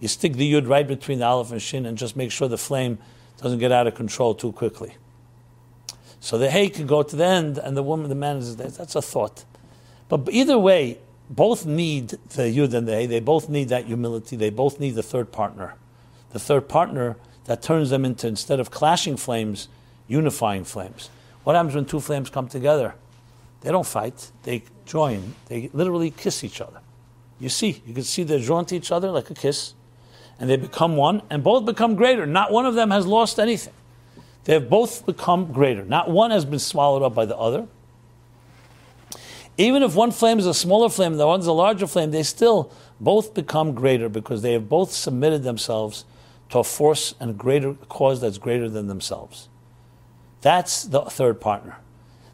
You stick the yud right between the aleph and shin and just make sure the flame doesn't get out of control too quickly. So the hay can go to the end, and the woman, the man is there. That's a thought. But either way, both need the Yud and the Hey, they both need that humility, they both need the third partner. The third partner that turns them into, instead of clashing flames, unifying flames. What happens when two flames come together? They don't fight, they join, they literally kiss each other. You see, you can see they're drawn to each other like a kiss, and they become one, and both become greater. Not one of them has lost anything. They have both become greater. Not one has been swallowed up by the other. Even if one flame is a smaller flame the one's a larger flame, they still both become greater because they have both submitted themselves to a force and a greater cause that's greater than themselves. That's the third partner.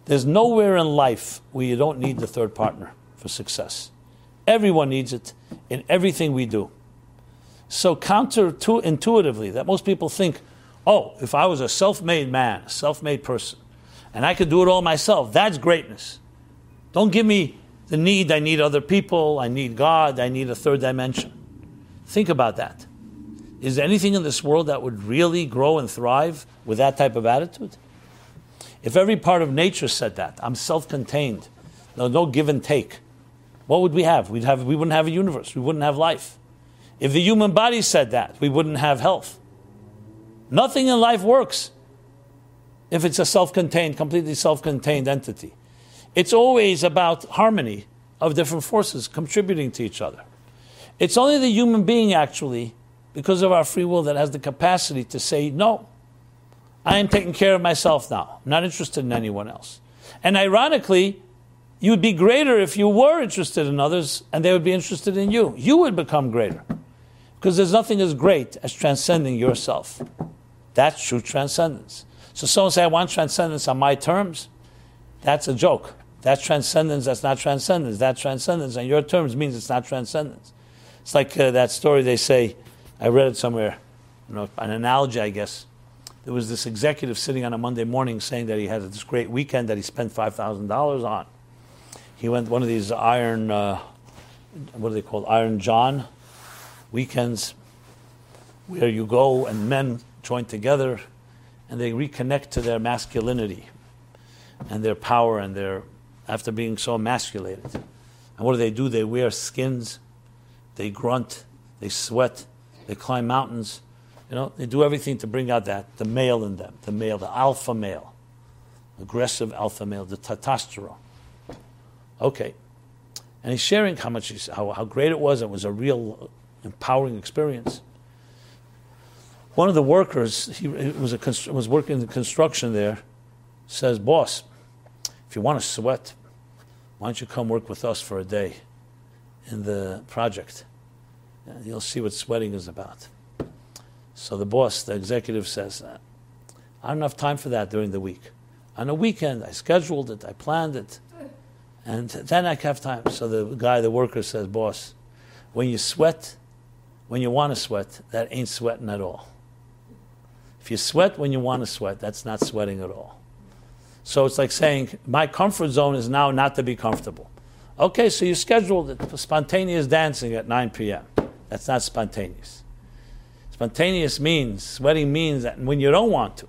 There's nowhere in life where you don't need the third partner for success. Everyone needs it in everything we do. So counterintuitively, that most people think, oh, if I was a self-made man, a self-made person, and I could do it all myself, that's greatness. Don't give me the need, I need other people, I need God, I need a third dimension. Think about that. Is there anything in this world that would really grow and thrive with that type of attitude? If every part of nature said that, I'm self contained, no, no give and take, what would we have? We'd have? We wouldn't have a universe, we wouldn't have life. If the human body said that, we wouldn't have health. Nothing in life works if it's a self contained, completely self contained entity. It's always about harmony of different forces contributing to each other. It's only the human being, actually, because of our free will, that has the capacity to say, no, I am taking care of myself now. I'm not interested in anyone else. And ironically, you would be greater if you were interested in others and they would be interested in you. You would become greater. Because there's nothing as great as transcending yourself. That's true transcendence. So someone say, I want transcendence on my terms. That's a joke. That's transcendence, that's not transcendence. That transcendence on your terms means it's not transcendence. It's like uh, that story they say, I read it somewhere, you know, an analogy, I guess. There was this executive sitting on a Monday morning saying that he had this great weekend that he spent $5,000 on. He went one of these iron, uh, what are they called? Iron John weekends where you go and men join together and they reconnect to their masculinity and their power and their after being so emasculated. And what do they do? They wear skins, they grunt, they sweat, they climb mountains. You know, they do everything to bring out that the male in them, the male, the alpha male, aggressive alpha male, the testosterone. Okay, and he's sharing how much he's, how, how great it was. It was a real empowering experience. One of the workers, he was, a, was working in the construction there, says, Boss, if you want to sweat, why don't you come work with us for a day in the project? You'll see what sweating is about. So the boss, the executive says, uh, I don't have time for that during the week. On a weekend, I scheduled it, I planned it, and then I have time. So the guy, the worker says, Boss, when you sweat, when you want to sweat, that ain't sweating at all. If you sweat when you want to sweat, that's not sweating at all. So it's like saying, my comfort zone is now not to be comfortable. Okay, so you scheduled it, for spontaneous dancing at 9 p.m. That's not spontaneous. Spontaneous means, sweating means that when you don't want to,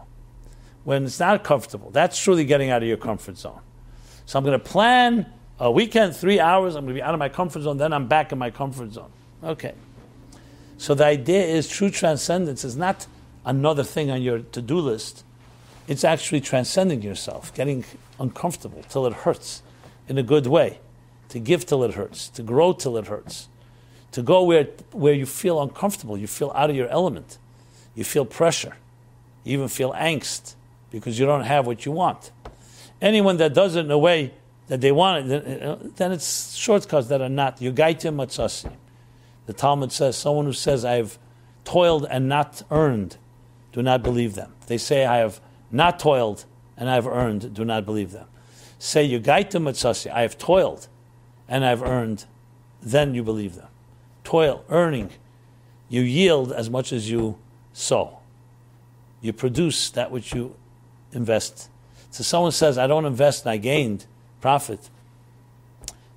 when it's not comfortable, that's truly getting out of your comfort zone. So I'm going to plan a weekend, three hours, I'm going to be out of my comfort zone, then I'm back in my comfort zone. Okay. So the idea is true transcendence is not another thing on your to do list. It's actually transcending yourself, getting uncomfortable till it hurts in a good way, to give till it hurts, to grow till it hurts, to go where, where you feel uncomfortable, you feel out of your element, you feel pressure, you even feel angst because you don't have what you want. Anyone that does it in a way that they want it, then it's shortcuts that are not. Yugaitim matzasi. The Talmud says, someone who says, I've toiled and not earned, do not believe them. They say, I have not toiled and I have earned, do not believe them. Say, Yugaita Matsasi, I have toiled and I've earned, then you believe them. Toil, earning, you yield as much as you sow. You produce that which you invest. So someone says, I don't invest and I gained profit.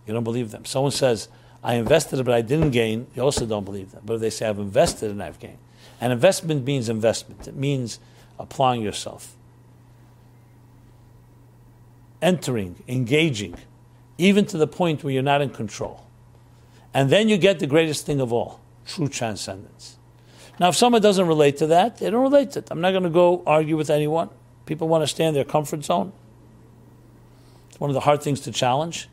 You don't believe them. Someone says, I invested but I didn't gain, you also don't believe them. But if they say, I've invested and I've gained, and investment means investment. It means applying yourself, entering, engaging, even to the point where you're not in control. And then you get the greatest thing of all true transcendence. Now, if someone doesn't relate to that, they don't relate to it. I'm not going to go argue with anyone. People want to stay in their comfort zone. It's one of the hard things to challenge.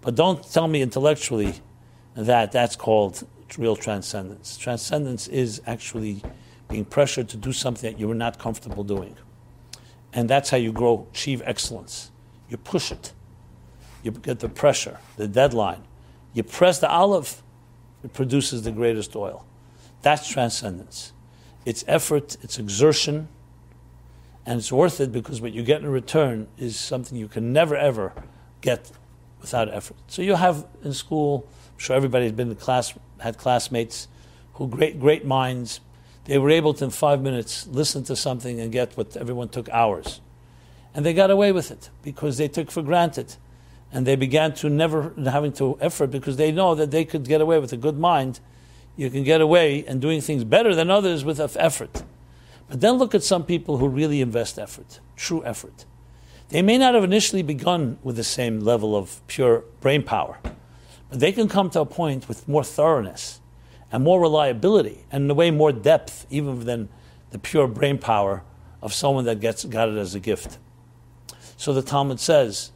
But don't tell me intellectually that that's called real transcendence. Transcendence is actually being pressured to do something that you were not comfortable doing. And that's how you grow, achieve excellence. You push it. You get the pressure, the deadline. You press the olive, it produces the greatest oil. That's transcendence. It's effort, it's exertion, and it's worth it because what you get in return is something you can never ever get without effort. So you have in school, I'm sure everybody's been in class had classmates who great great minds. They were able to in five minutes listen to something and get what everyone took hours, and they got away with it because they took for granted, and they began to never having to effort because they know that they could get away with a good mind. You can get away and doing things better than others with effort. But then look at some people who really invest effort, true effort. They may not have initially begun with the same level of pure brain power but they can come to a point with more thoroughness and more reliability and in a way more depth even than the pure brain power of someone that gets got it as a gift. So the Talmud says,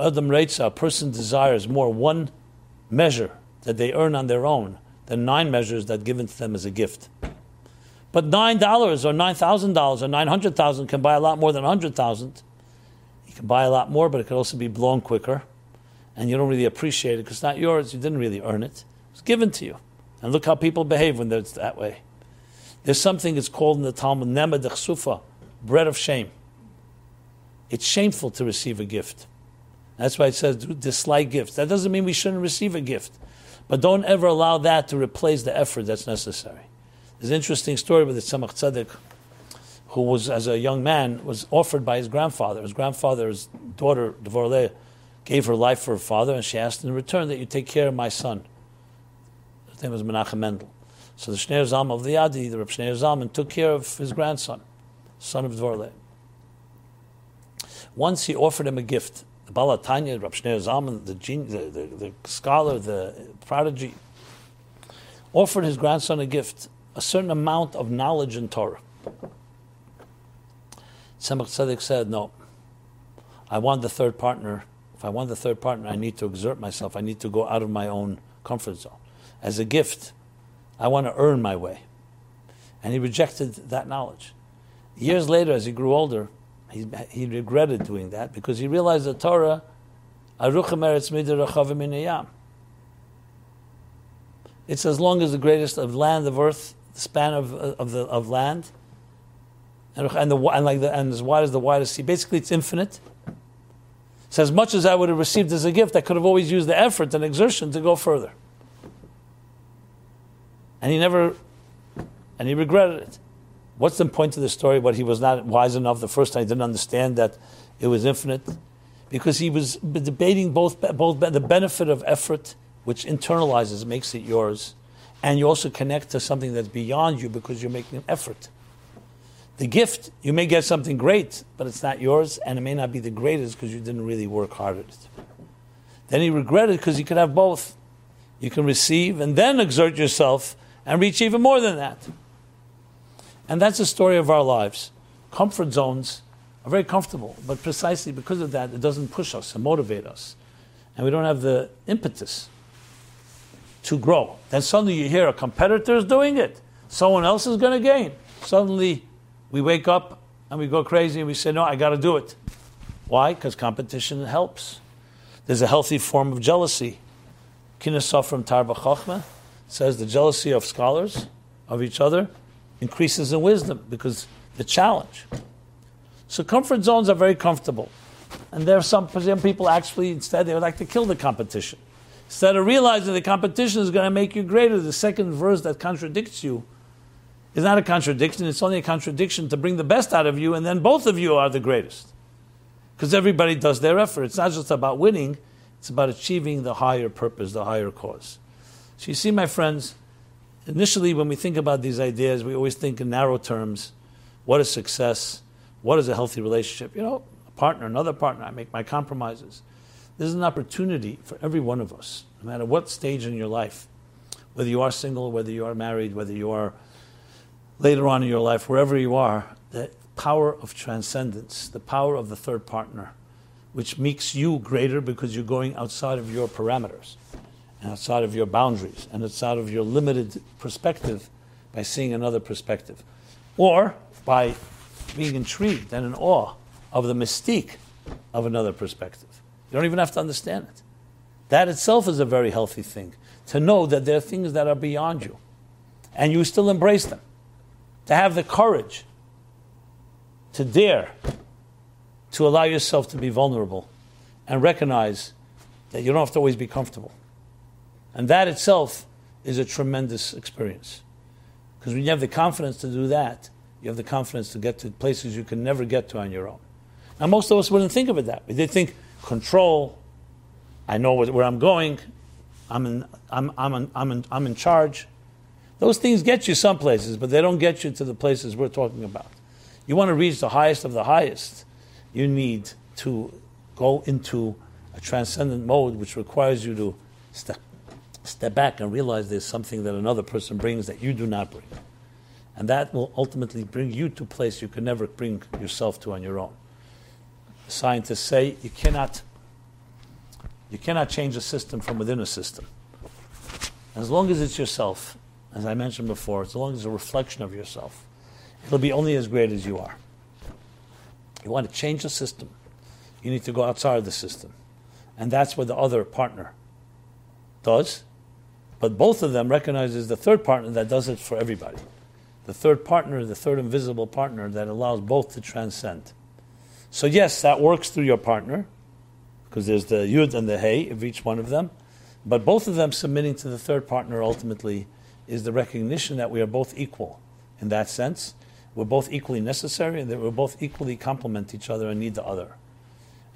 Adam Reitza, a person desires more one measure that they earn on their own than nine measures that given to them as a gift. But nine dollars or nine thousand dollars or nine hundred thousand can buy a lot more than a hundred thousand. You can buy a lot more, but it could also be blown quicker, and you don't really appreciate it because it's not yours. You didn't really earn it; it was given to you. And look how people behave when it's that way. There's something that's called in the Talmud nema dechsufa, bread of shame. It's shameful to receive a gift. That's why it says dislike gifts. That doesn't mean we shouldn't receive a gift, but don't ever allow that to replace the effort that's necessary. There's an interesting story with the Tzemach Tzedek, who was, as a young man, was offered by his grandfather. His grandfather's daughter, Dvorle, gave her life for her father, and she asked in return that you take care of my son. His name was Menachem Mendel. So the Shneur Zalman of the Liadi, the Reb Shneur Zalman, took care of his grandson, son of Dvorle. Once he offered him a gift. The Baal HaTanya, Reb Shneur Zalman, the, the, the, the scholar, the prodigy, offered his grandson a gift a certain amount of knowledge in Torah. Tzemach Tzedek said, No, I want the third partner. If I want the third partner, I need to exert myself. I need to go out of my own comfort zone. As a gift, I want to earn my way. And he rejected that knowledge. Years later, as he grew older, he, he regretted doing that because he realized the Torah, Aruchem Eretz Midir Rachavim It's as long as the greatest of land of earth the span of, uh, of, the, of land, and, and, the, and, like the, and as wide as the widest sea. Basically, it's infinite. So as much as I would have received as a gift, I could have always used the effort and exertion to go further. And he never, and he regretted it. What's the point of the story? What he was not wise enough the first time, he didn't understand that it was infinite, because he was debating both, both the benefit of effort, which internalizes, makes it yours, and you also connect to something that's beyond you because you're making an effort. The gift, you may get something great, but it's not yours, and it may not be the greatest because you didn't really work hard at it. Then he regretted because you could have both. You can receive and then exert yourself and reach even more than that. And that's the story of our lives. Comfort zones are very comfortable, but precisely because of that, it doesn't push us and motivate us. And we don't have the impetus to grow. Then suddenly you hear a competitor is doing it. Someone else is going to gain. Suddenly we wake up and we go crazy and we say, no, I got to do it. Why? Because competition helps. There's a healthy form of jealousy. Kinasah from Tarba Chachma says the jealousy of scholars, of each other, increases in wisdom because the challenge. So comfort zones are very comfortable. And there are some, some people actually, instead, they would like to kill the competition. Instead of realizing the competition is going to make you greater, the second verse that contradicts you is not a contradiction, it's only a contradiction to bring the best out of you, and then both of you are the greatest. Because everybody does their effort. It's not just about winning, it's about achieving the higher purpose, the higher cause. So you see, my friends, initially when we think about these ideas, we always think in narrow terms. What is success? What is a healthy relationship? You know, a partner, another partner, I make my compromises. This is an opportunity for every one of us, no matter what stage in your life, whether you are single, whether you are married, whether you are later on in your life, wherever you are, the power of transcendence, the power of the third partner, which makes you greater because you're going outside of your parameters outside of your boundaries and outside of your limited perspective by seeing another perspective. Or by being intrigued and in awe of the mystique of another perspective. You don't even have to understand it. That itself is a very healthy thing. To know that there are things that are beyond you and you still embrace them. To have the courage to dare to allow yourself to be vulnerable and recognize that you don't have to always be comfortable. And that itself is a tremendous experience. Because when you have the confidence to do that, you have the confidence to get to places you can never get to on your own. Now, most of us wouldn't think of it that way. They think, control. I know where I'm going. I'm in, I'm, I'm, in, I'm, in, I'm in charge. Those things get you some places, but they don't get you to the places we're talking about. You want to reach the highest of the highest, you need to go into a transcendent mode which requires you to step, step back and realize there's something that another person brings that you do not bring. And that will ultimately bring you to a place you can never bring yourself to on your own scientists say you cannot you cannot change a system from within a system. As long as it's yourself, as I mentioned before, as long as it's a reflection of yourself, it'll be only as great as you are. You want to change the system, you need to go outside of the system. And that's what the other partner does. But both of them recognizes the third partner that does it for everybody. The third partner, the third invisible partner that allows both to transcend. So yes, that works through your partner, because there's the yud and the hey of each one of them. But both of them submitting to the third partner ultimately is the recognition that we are both equal in that sense. We're both equally necessary and that we're both equally complement each other and need the other.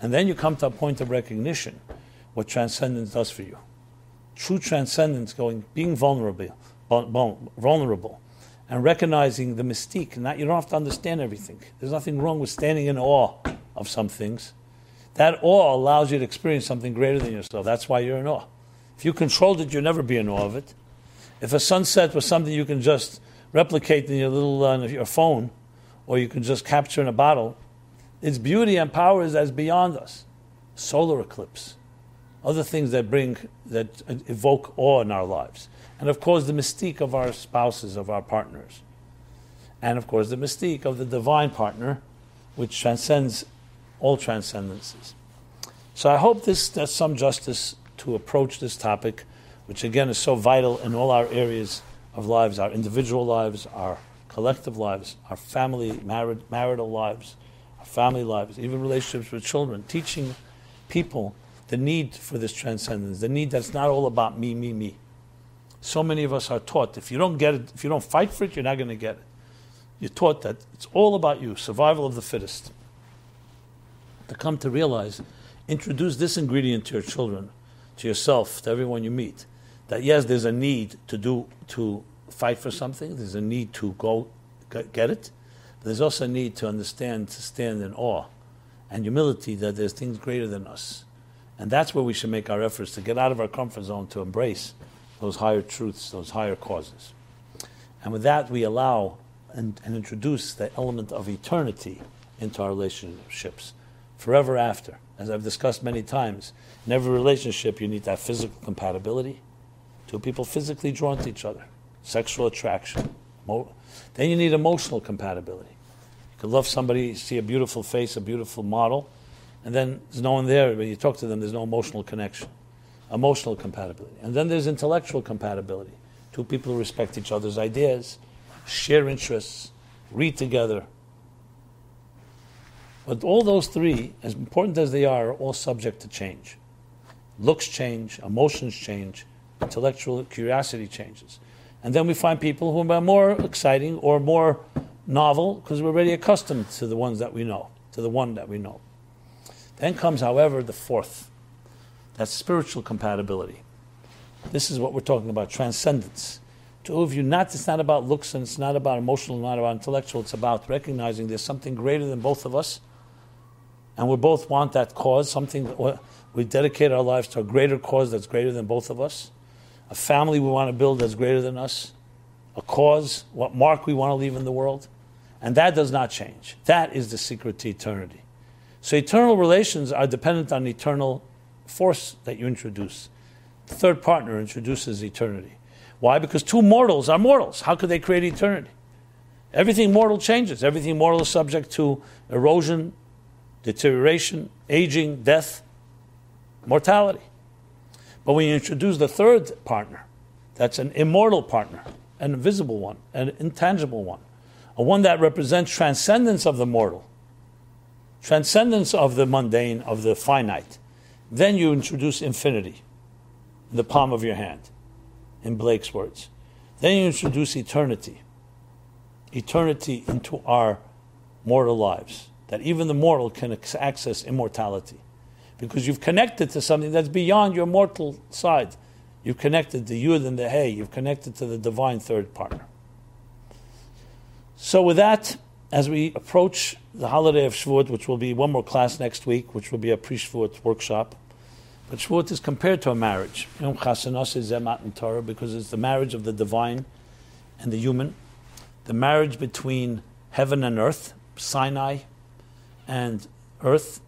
And then you come to a point of recognition what transcendence does for you. True transcendence going being vulnerable, vulnerable, and recognizing the mystique. Not you don't have to understand everything. There's nothing wrong with standing in awe of some things. That awe allows you to experience something greater than yourself. That's why you're in awe. If you controlled it, you'd never be in awe of it. If a sunset was something you can just replicate in your little uh, your phone, or you can just capture in a bottle, its beauty and power is as beyond us. Solar eclipse, other things that bring that evoke awe in our lives, and of course the mystique of our spouses, of our partners, and of course the mystique of the divine partner, which transcends all transcendences. So I hope this does some justice to approach this topic, which again is so vital in all our areas of lives, our individual lives, our collective lives, our family, married, marital lives, our family lives, even relationships with children, teaching people the need for this transcendence, the need that's not all about me, me, me. So many of us are taught if you don't get it, if you don't fight for it, you're not going to get it. You're taught that it's all about you, survival of the fittest. To come to realize, introduce this ingredient to your children, to yourself, to everyone you meet, that yes, there's a need to do to fight for something. There's a need to go get it. But there's also a need to understand, to stand in awe and humility that there's things greater than us. And that's where we should make our efforts to get out of our comfort zone to embrace those higher truths, those higher causes. And with that, we allow and, and introduce the element of eternity into our relationships, forever after. As I've discussed many times, in every relationship, you need that physical compatibility. Two people physically drawn to each other sexual attraction. Then you need emotional compatibility. You could love somebody, see a beautiful face, a beautiful model, and then there's no one there. When you talk to them, there's no emotional connection. Emotional compatibility. And then there's intellectual compatibility. Two people who respect each other's ideas, share interests, read together. But all those three, as important as they are, are all subject to change. Looks change, emotions change, intellectual curiosity changes. And then we find people who are more exciting or more novel because we're already accustomed to the ones that we know, to the one that we know. Then comes, however, the fourth that's spiritual compatibility. This is what we're talking about transcendence. To all of you, not, it's not about looks and it's not about emotional, not about intellectual, it's about recognizing there's something greater than both of us. And we both want that cause, something, we dedicate our lives to a greater cause that's greater than both of us a family we want to build that's greater than us, a cause, what mark we want to leave in the world. And that does not change. That is the secret to eternity. So eternal relations are dependent on eternal force that you introduce. The third partner introduces eternity. Why? Because two mortals are mortals. How could they create eternity? Everything mortal changes. Everything mortal is subject to erosion, deterioration, aging, death, mortality. But when you introduce the third partner, that's an immortal partner, an invisible one, an intangible one, a one that represents transcendence of the mortal, transcendence of the mundane, of the finite. Then you introduce infinity in the palm of your hand, in Blake's words. Then you introduce eternity, eternity into our mortal lives, that even the mortal can access immortality because you've connected to something that's beyond your mortal side. You've connected the Yud and the Hey. You've connected to the divine third partner. So, with that, as we approach the holiday of Shavuot, which will be one more class next week, which will be a pre-Shavuot workshop, but Shavuot is compared to a marriage. Because it's the marriage of the divine and the human, the marriage between heaven and earth, Sinai and earth,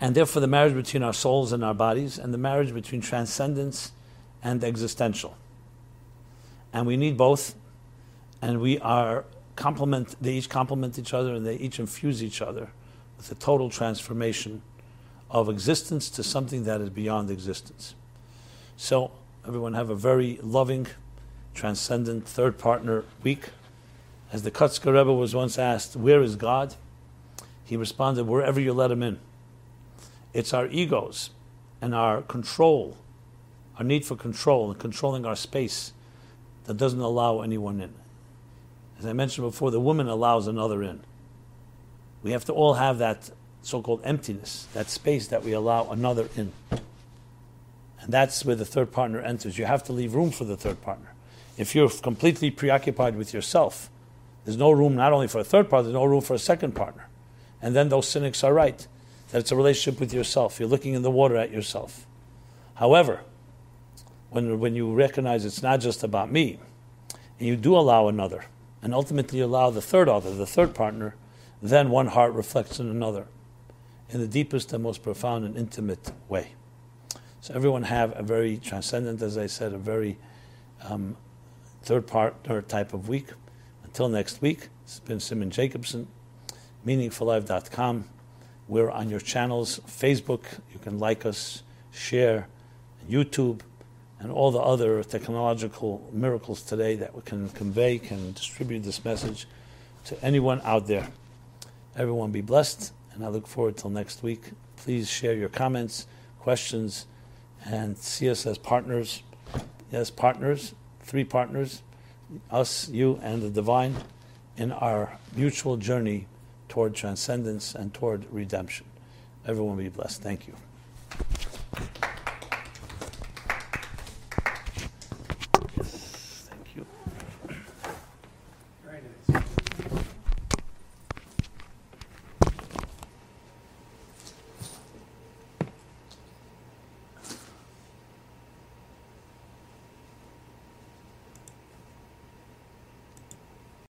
and therefore the marriage between our souls and our bodies, and the marriage between transcendence and existential. and we need both, and we are complement. They each complement each other, and they each infuse each other with a total transformation of existence to something that is beyond existence. So, everyone have a very loving, transcendent third partner week. As the Kotzker Rebbe was once asked, Where is God? He responded, Wherever you let him in. It's our egos and our control, our need for control and controlling our space that doesn't allow anyone in. As I mentioned before, the woman allows another in. We have to all have that so called emptiness, that space that we allow another in. And that's where the third partner enters. You have to leave room for the third partner. If you're completely preoccupied with yourself, there's no room not only for a third partner, there's no room for a second partner. And then those cynics are right that it's a relationship with yourself. You're looking in the water at yourself. However, when, when you recognize it's not just about me, and you do allow another, and ultimately allow the third other, the third partner, then one heart reflects in another in the deepest and most profound and intimate way. So everyone have a very transcendent, as I said, a very um, third partner type of week. Until next week, it's been Simon Jacobson, meaningfullife.com. We're on your channels, Facebook. You can like us, share, YouTube, and all the other technological miracles today that we can convey, can distribute this message to anyone out there. Everyone be blessed, and I look forward till next week. Please share your comments, questions, and see us as partners. Yes, partners, three partners, us, you, and the divine, in our mutual journey toward transcendence and toward redemption. Everyone be blessed. Thank you.